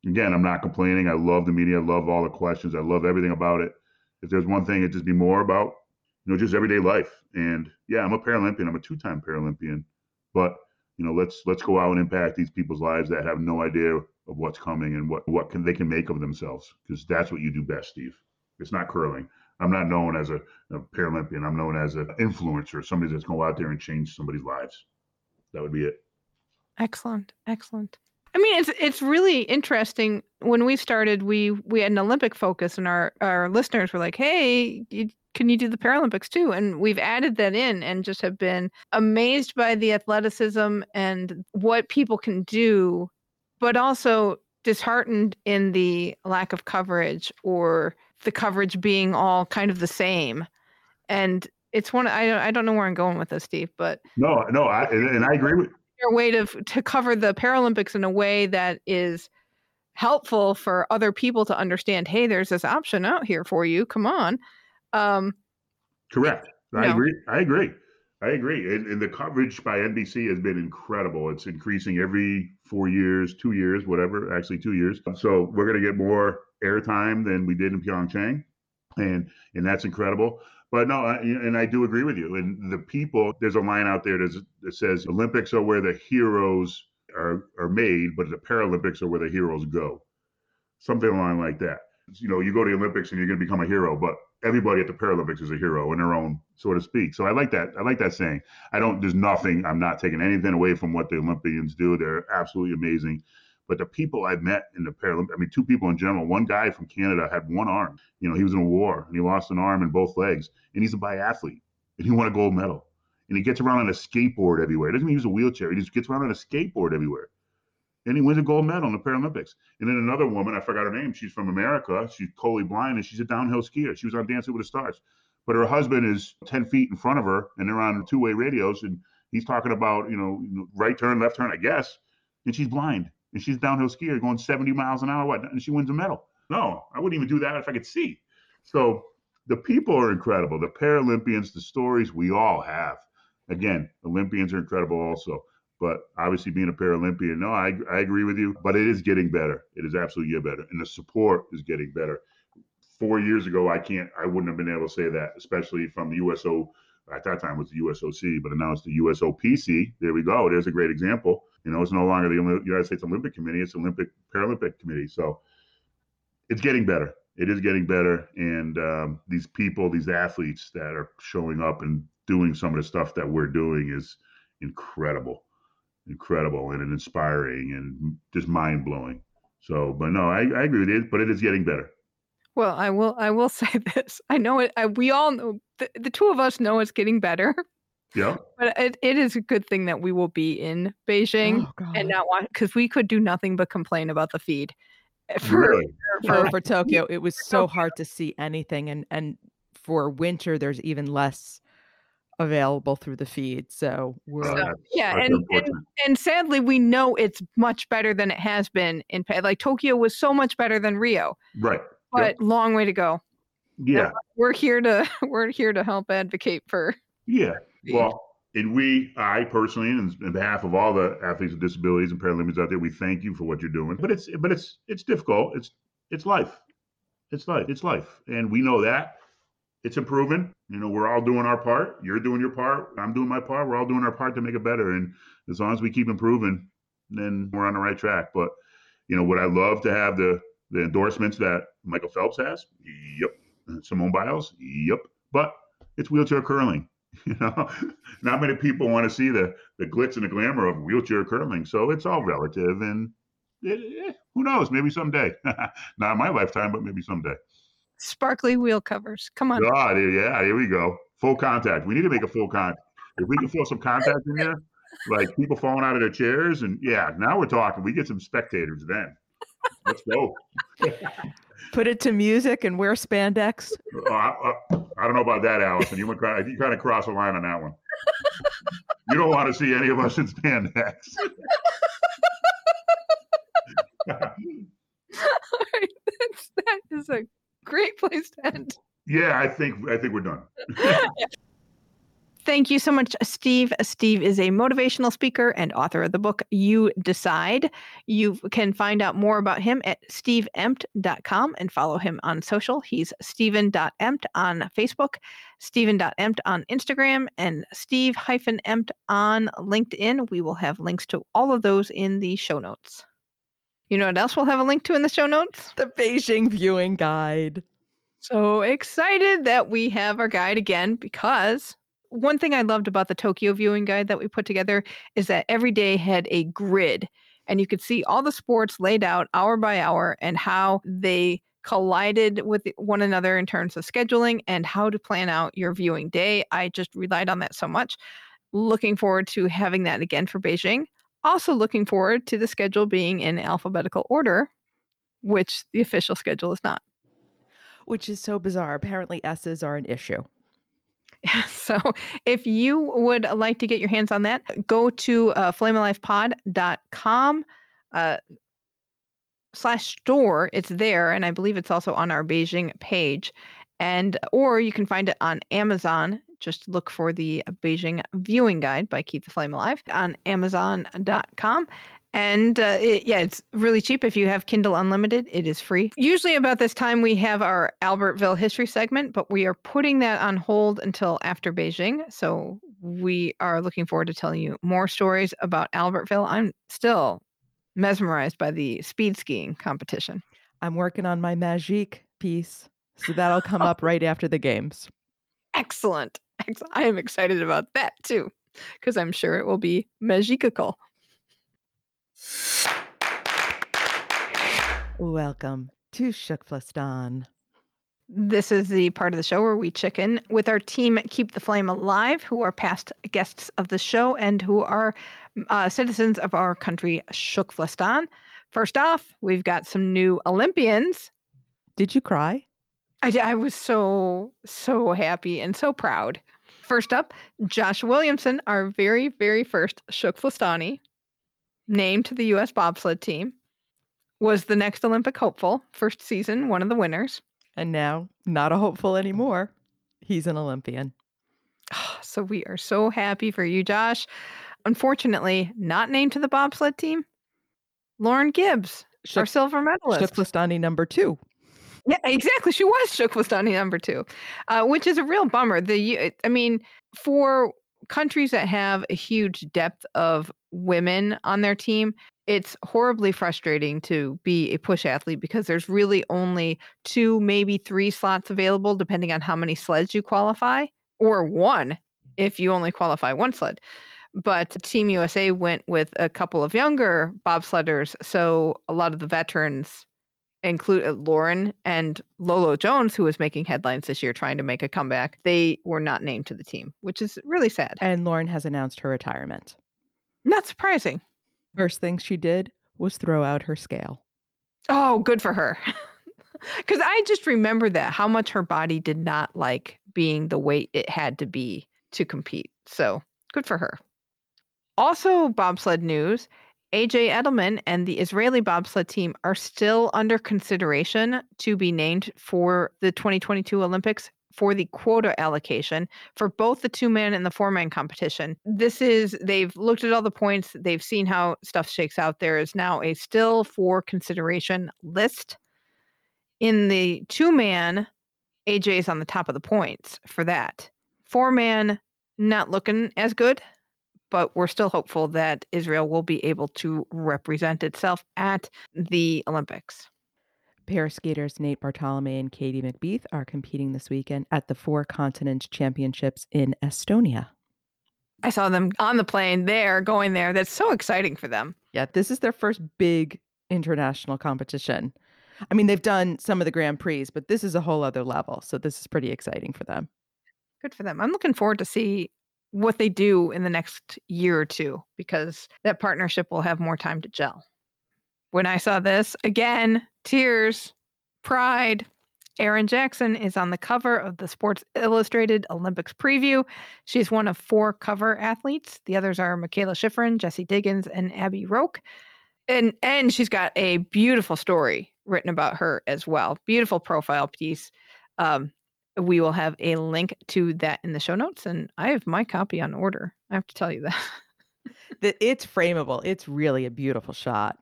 again, I'm not complaining. I love the media. I love all the questions. I love everything about it. If there's one thing, it just be more about you know just everyday life. And yeah, I'm a Paralympian. I'm a two-time Paralympian, but you know let's let's go out and impact these people's lives that have no idea of what's coming and what what can they can make of themselves because that's what you do best steve. It's not curling. I'm not known as a, a paralympian. I'm known as an influencer somebody that's going to go out there and change somebody's lives. That would be it. Excellent, excellent. I mean, it's it's really interesting. When we started, we we had an Olympic focus, and our our listeners were like, "Hey, you, can you do the Paralympics too?" And we've added that in, and just have been amazed by the athleticism and what people can do, but also disheartened in the lack of coverage or the coverage being all kind of the same. And it's one I don't I don't know where I'm going with this, Steve, but no no i and, and i agree with your way to to cover the Paralympics in a way that is helpful for other people to understand. Hey, there's this option out here for you. Come on. Um, correct. i agree. I agree. I agree. And, and the coverage by nbc has been incredible. It's increasing every four years two years whatever actually two years. So we're going to get more airtime than we did in pyeongchang and and that's incredible. But no I, and i do agree with you. And the people there's a line out there that says olympics are where the heroes are are made but the paralympics are where the heroes go. Something along like that you know you go to the olympics and you're going to become a hero but everybody at the paralympics is a hero in their own so to speak so i like that i like that saying i don't there's nothing i'm not taking anything away from what the olympians do they're absolutely amazing but the people I've met in the Paralympics, I mean, two people in general. One guy from Canada had one arm. You know, he was in a war and he lost an arm and both legs, and he's a biathlete and he won a gold medal. And he gets around on a skateboard everywhere. He doesn't even use a wheelchair. He just gets around on a skateboard everywhere. And he wins a gold medal in the Paralympics. And then another woman, I forgot her name. She's from America. She's totally blind and she's a downhill skier. She was on Dancing with the Stars. But her husband is 10 feet in front of her and they're on two way radios. And he's talking about, you know, right turn, left turn, I guess. And she's blind and she's a downhill skier going 70 miles an hour, what? And she wins a medal. No, I wouldn't even do that if I could see. So the people are incredible. The Paralympians, the stories we all have. Again, Olympians are incredible also. But obviously, being a Paralympian, no, I, I agree with you. But it is getting better. It is absolutely getting better, and the support is getting better. Four years ago, I can't, I wouldn't have been able to say that, especially from the USO. At that time, it was the USOC, but now it's the USOPC. There we go. There's a great example. You know, it's no longer the United States Olympic Committee; it's Olympic Paralympic Committee. So it's getting better. It is getting better, and um, these people, these athletes that are showing up and doing some of the stuff that we're doing is incredible, incredible, and inspiring, and just mind blowing. So, but no, I, I agree with you, but it is getting better. well, I will I will say this. I know it. I, we all know the, the two of us know it's getting better, Yeah, but it, it is a good thing that we will be in Beijing Oh, and not watch because we could do nothing but complain about the feed. For, really. for, for Tokyo, it was so hard to see anything, and and for winter, there's even less available through the feed. So we're that's- yeah, and, and and sadly, we know it's much better than it has been in Pa- like Tokyo was so much better than Rio, right. but long way to go. Yeah, We're here to we're here to help advocate for. yeah. Well, and we, I personally, and on behalf of all the athletes with disabilities and Paralympians out there, we thank you for what you're doing. But it's, but it's, it's difficult. It's, it's life. It's life. It's life, and we know that. It's improving. You know, we're all doing our part. You're doing your part. I'm doing my part. We're all doing our part to make it better. And as long as we keep improving, then we're on the right track. But you know, would I love to have the the endorsements that Michael Phelps has. Yep. Simone Biles. Yep. But it's wheelchair curling. You know, not many people want to see the the glitz and the glamour of wheelchair curling. So it's all relative, and it, eh, who knows? Maybe someday. not in my lifetime, but maybe someday. Sparkly wheel covers. Come on. God, yeah, here we go. Full contact. We need to make a full contact. If we can feel some contact in there, like people falling out of their chairs, and yeah, now we're talking. We get some spectators then. Let's go. Put it to music and wear spandex. Oh, I, I, I don't know about that, Alison. You went kind of, you kind of cross the line on that one. You don't want to see any of us in spandex. All right. That's, that is a great place to end. yeah, I think I think we're done. Thank you so much, Steve. Steve is a motivational speaker and author of the book You Decide. You can find out more about him at steveemt.com and follow him on social. He's stephen.emt on Facebook, stephen.emt on Instagram, and steve-emt on LinkedIn. We will have links to all of those in the show notes. You know what else we'll have a link to in the show notes? The Beijing viewing guide. So excited that we have our guide again because one thing I loved about the Tokyo viewing guide that we put together is that every day had a grid and you could see all the sports laid out hour by hour and how they collided with one another in terms of scheduling and how to plan out your viewing day. I just relied on that so much. Looking forward to having that again for Beijing. Also, looking forward to the schedule being in alphabetical order, which the official schedule is not. Which is so bizarre. Apparently, S's are an issue. So if you would like to get your hands on that, go to uh, flamealivepod.com uh, slash store. It's there, and I believe it's also on our Beijing page. And or you can find it on Amazon. Just look for the Beijing Viewing Guide by Keep the Flame Alive on Amazon.com. And uh, it, yeah, it's really cheap if you have Kindle Unlimited. It is free. Usually, about this time, we have our Albertville history segment, but we are putting that on hold until after Beijing. So we are looking forward to telling you more stories about Albertville. I'm still mesmerized by the speed skiing competition. I'm working on my Magique piece. So that'll come up right after the games. Excellent. I am excited about that too, because I'm sure it will be magical. Welcome to TFKLASTAN. This is the part of the show where we chicken with our team Keep the Flame Alive, who are past guests of the show and who are uh, citizens of our country, TFKLASTAN. First off, we've got some new Olympians. Did you cry? I, I was so, so happy and so proud. First up, Josh Williamson, our very, very first TFKLASTANI, named to the U.S. bobsled team, was the next Olympic hopeful, first season, one of the winners. And now, not a hopeful anymore. He's an Olympian. Ah, so we are so happy for you, Josh. Unfortunately, not named to the bobsled team, Lauren Gibbs, our silver medalist. TFKLASTANI number two. Yeah, exactly. She was TFKLASTANI number two, uh, which is a real bummer. The I mean, for countries that have a huge depth of women on their team, it's horribly frustrating to be a push athlete because there's really only two, maybe three slots available, depending on how many sleds you qualify, or one if you only qualify one sled. But Team USA went with a couple of younger bobsledders, so a lot of the veterans include uh, Lauren and Lolo Jones, who was making headlines this year trying to make a comeback. They were not named to the team, which is really sad. And Lauren has announced her retirement. Not surprising. First thing she did was throw out her scale. Oh, good for her. Because I just remember that how much her body did not like being the weight it had to be to compete. So good for her. Also, bobsled news AJ Edelman and the Israeli bobsled team are still under consideration to be named for the 2022 Olympics for the quota allocation for both the two man and the four man competition. This is, they've looked at all the points, they've seen how stuff shakes out. There is now a still for consideration list. In the two man, AJ is on the top of the points for that. Four man, not looking as good, but we're still hopeful that Israel will be able to represent itself at the Olympics. Pair skaters Nate Bartholomay and Katie McBeath are competing this weekend at the Four Continents Championships in Estonia. I saw them on the plane there, going there. That's so exciting for them. Yeah, this is their first big international competition. I mean, they've done some of the Grand Prix, but this is a whole other level. So this is pretty exciting for them. Good for them. I'm looking forward to see what they do in the next year or two because that partnership will have more time to gel. When I saw this, again, tears, pride. Erin Jackson is on the cover of the Sports Illustrated Olympics preview. She's one of four cover athletes. The others are Mikaela Shiffrin, Jessie Diggins, and Abby Roque. And and she's got a beautiful story written about her as well. Beautiful profile piece. Um, we will have a link to that in the show notes, and I have my copy on order. I have to tell you that. That it's frameable. It's really a beautiful shot.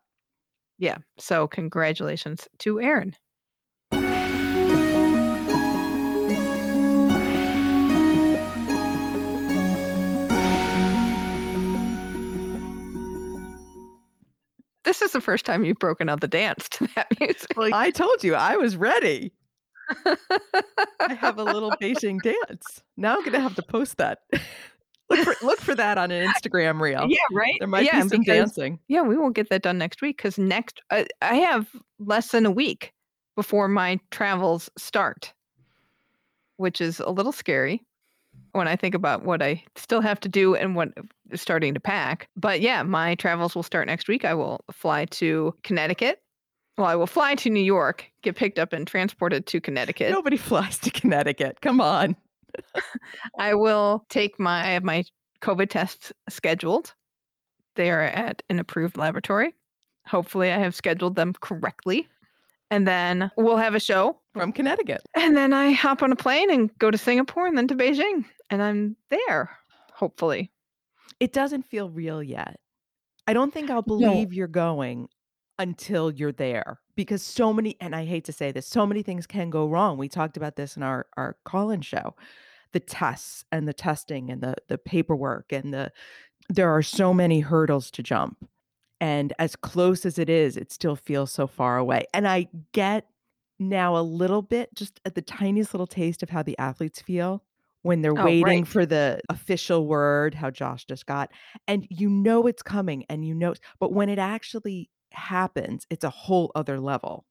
yeah. So congratulations to Erin. This is the first time you've broken out the dance to that music. Well, I told you I was ready. I have a little Beijing dance. Now I'm gonna have to post that. look for look for that on an Instagram reel. Yeah, right. There might yeah, be some because- dancing. Yeah, we won't get that done next week because next I, I have less than a week before my travels start, which is a little scary when I think about what I still have to do and what is starting to pack. But yeah, my travels will start next week. I will fly to Connecticut. Well, I will fly to New York, get picked up and transported to Connecticut. Nobody flies to Connecticut. Come on. I will take my I have my COVID tests scheduled. They are at an approved laboratory. Hopefully, I have scheduled them correctly. And then we'll have a show. From Connecticut. And then I hop on a plane and go to Singapore and then to Beijing. And I'm there, hopefully. It doesn't feel real yet. I don't think I'll believe you're going until you're there because so many and I hate to say this, so many things can go wrong. We talked about this in our our call-in show. The tests and the testing and the the paperwork and the there are so many hurdles to jump. And as close as it is, it still feels so far away. And I get now a little bit just at the tiniest little taste of how the athletes feel when they're Oh, waiting right. for the official word, how Josh just got. And you know it's coming and you know, but when it actually happens, it's a whole other level.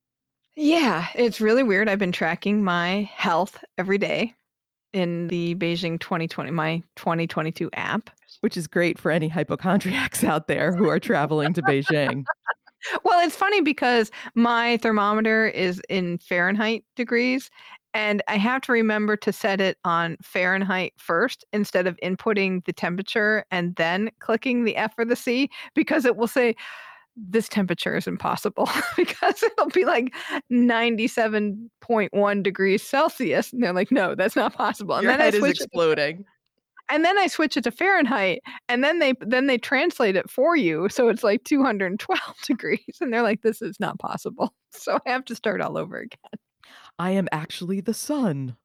Yeah, it's really weird. I've been tracking my health every day in the Beijing 2020, my 2022 app. Which is great for any hypochondriacs out there who are traveling to Beijing. Well, it's funny because my thermometer is in Fahrenheit degrees, and I have to remember to set it on Fahrenheit first instead of inputting the temperature and then clicking the F or the C because it will say this temperature is impossible because it'll be like 97.1 degrees Celsius. And they're like, no, that's not possible. And Your then I head is switch it to exploding. and then I switch it to Fahrenheit, and then they then they translate it for you, so it's like 212 degrees, and they're like, "This is not possible." So I have to start all over again. I am actually the sun.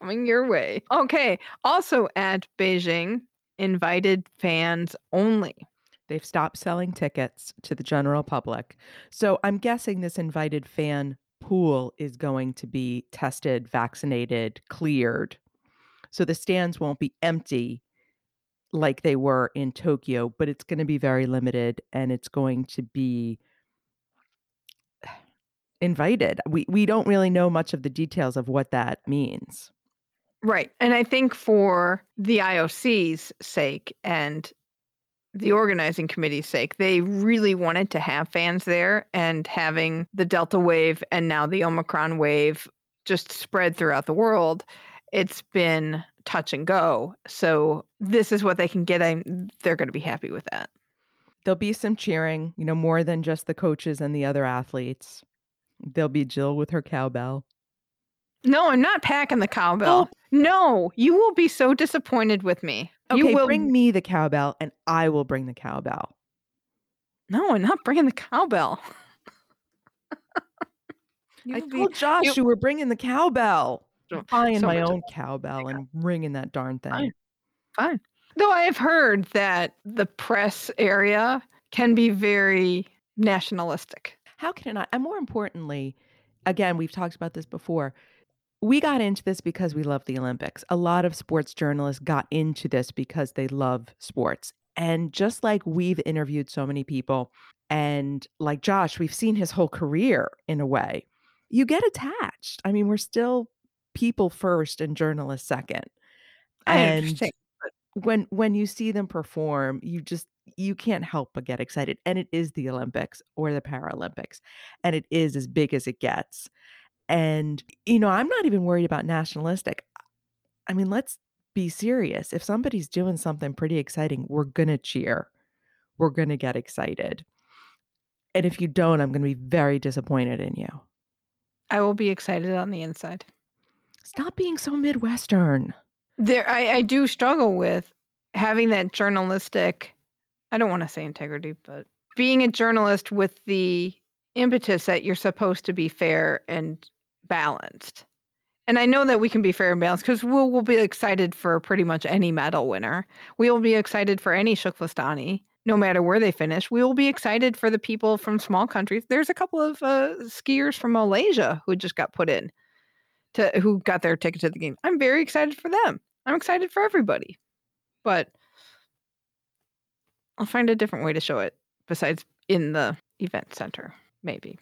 Coming your way. Okay. Also at Beijing, invited fans only. They've stopped selling tickets to the general public. So I'm guessing this invited fan pool is going to be tested, vaccinated, cleared. So the stands won't be empty like they were in Tokyo, but it's going to be very limited and it's going to be invited. We we don't really know much of the details of what that means. Right. And I think for the IOC's sake and the organizing committee's sake, they really wanted to have fans there and having the Delta wave and now the Omicron wave just spread throughout the world. It's been touch and go. So this is what they can get. I'm, they're going to be happy with that. There'll be some cheering, you know, more than just the coaches and the other athletes. There'll be Jill with her cowbell. No, I'm not packing the cowbell. Oh. No, you will be so disappointed with me. Okay, you will bring me the cowbell and I will bring the cowbell. No, I'm not bringing the cowbell. I told Josh you- you were bringing the cowbell. I'm buying so my own oh cowbell and ringing that darn thing. Fine. Fine. Though I have heard that the press area can be very nationalistic. How can it not? And more importantly, again, we've talked about this before. We got into this because we love the Olympics. A lot of sports journalists got into this because they love sports. And just like we've interviewed so many people, and like Josh, we've seen his whole career in a way, you get attached. I mean, we're still people first and journalists second. And when when you see them perform, you just you can't help but get excited. And it is the Olympics or the Paralympics. And it is as big as it gets. And you know, I'm not even worried about nationalistic. I mean, let's be serious. If somebody's doing something pretty exciting, we're going to cheer. We're going to get excited. And if you don't, I'm going to be very disappointed in you. I will be excited on the inside. Stop being so Midwestern. There, I, I do struggle with having that journalistic. I don't want to say integrity, but being a journalist with the impetus that you're supposed to be fair and balanced. And I know that we can be fair and balanced because we'll, we'll be excited for pretty much any medal winner. We will be excited for any TFKLASTANI, no matter where they finish. We will be excited for the people from small countries. There's a couple of uh, skiers from Malaysia who just got put in to who got their ticket to the game. I'm very excited for them. I'm excited for everybody. But I'll find a different way to show it besides in the event center, maybe.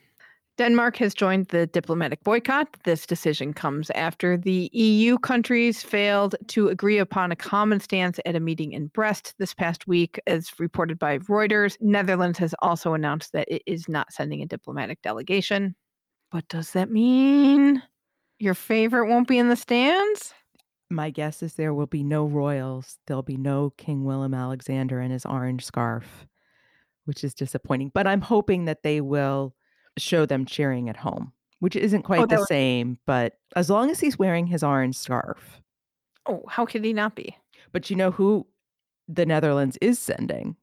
Denmark has joined the diplomatic boycott. This decision comes after the EU countries failed to agree upon a common stance at a meeting in Brest this past week, as reported by Reuters. Netherlands has also announced that it is not sending a diplomatic delegation. But does that mean your favorite won't be in the stands? My guess is there will be no royals. There'll be no King Willem Alexander and his orange scarf, which is disappointing. But I'm hoping that they will show them cheering at home, which isn't oh, quite that the same. But as long as he's wearing his orange scarf. Oh, how could he not be? But you know who the Netherlands is sending?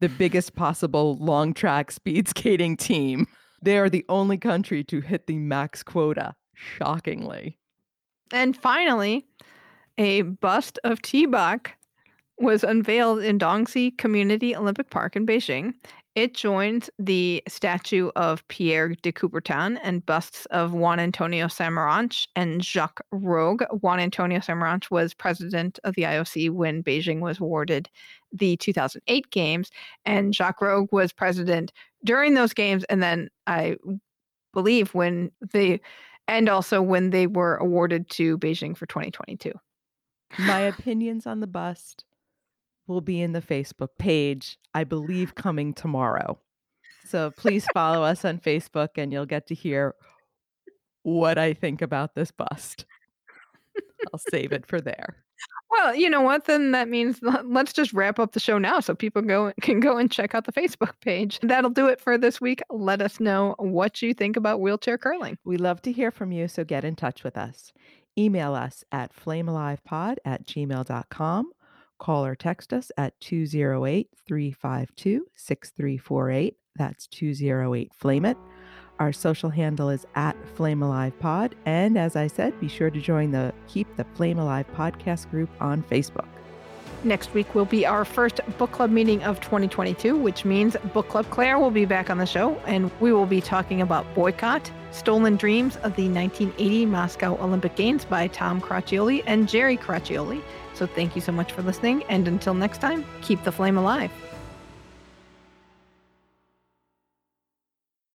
The biggest possible long track speed skating team. They are the only country to hit the max quota, shockingly. And finally, a bust of T-Bach was unveiled in Dongxi Community Olympic Park in Beijing. It joins the statue of Pierre de Coubertin and busts of Juan Antonio Samaranch and Jacques Rogge. Juan Antonio Samaranch was president of the IOC when Beijing was awarded the 2008 Games, and Jacques Rogge was president during those games, and then I believe when they and also when they were awarded to Beijing for 2022. My opinions on the bust will be in the Facebook page, I believe, coming tomorrow. So please follow us on Facebook and you'll get to hear what I think about this bust. I'll save it for there. Well, you know what? Then that means let's just wrap up the show now so people go can go and check out the Facebook page. That'll do it for this week. Let us know what you think about wheelchair curling. We love to hear from you, so get in touch with us. Email us at flamealivepod at gmail.com. Call or text us at 208 352 6348. That's 208 Flame It. Our social handle is at Flame Alive Pod. And as I said, be sure to join the Keep the Flame Alive podcast group on Facebook. Next week will be our first book club meeting of 2022, which means Book Club Claire will be back on the show and we will be talking about Boycott, Stolen Dreams of the 1980 Moscow Olympic Games by Tom Caraccioli and Jerry Caraccioli. So thank you so much for listening. And until next time, keep the flame alive.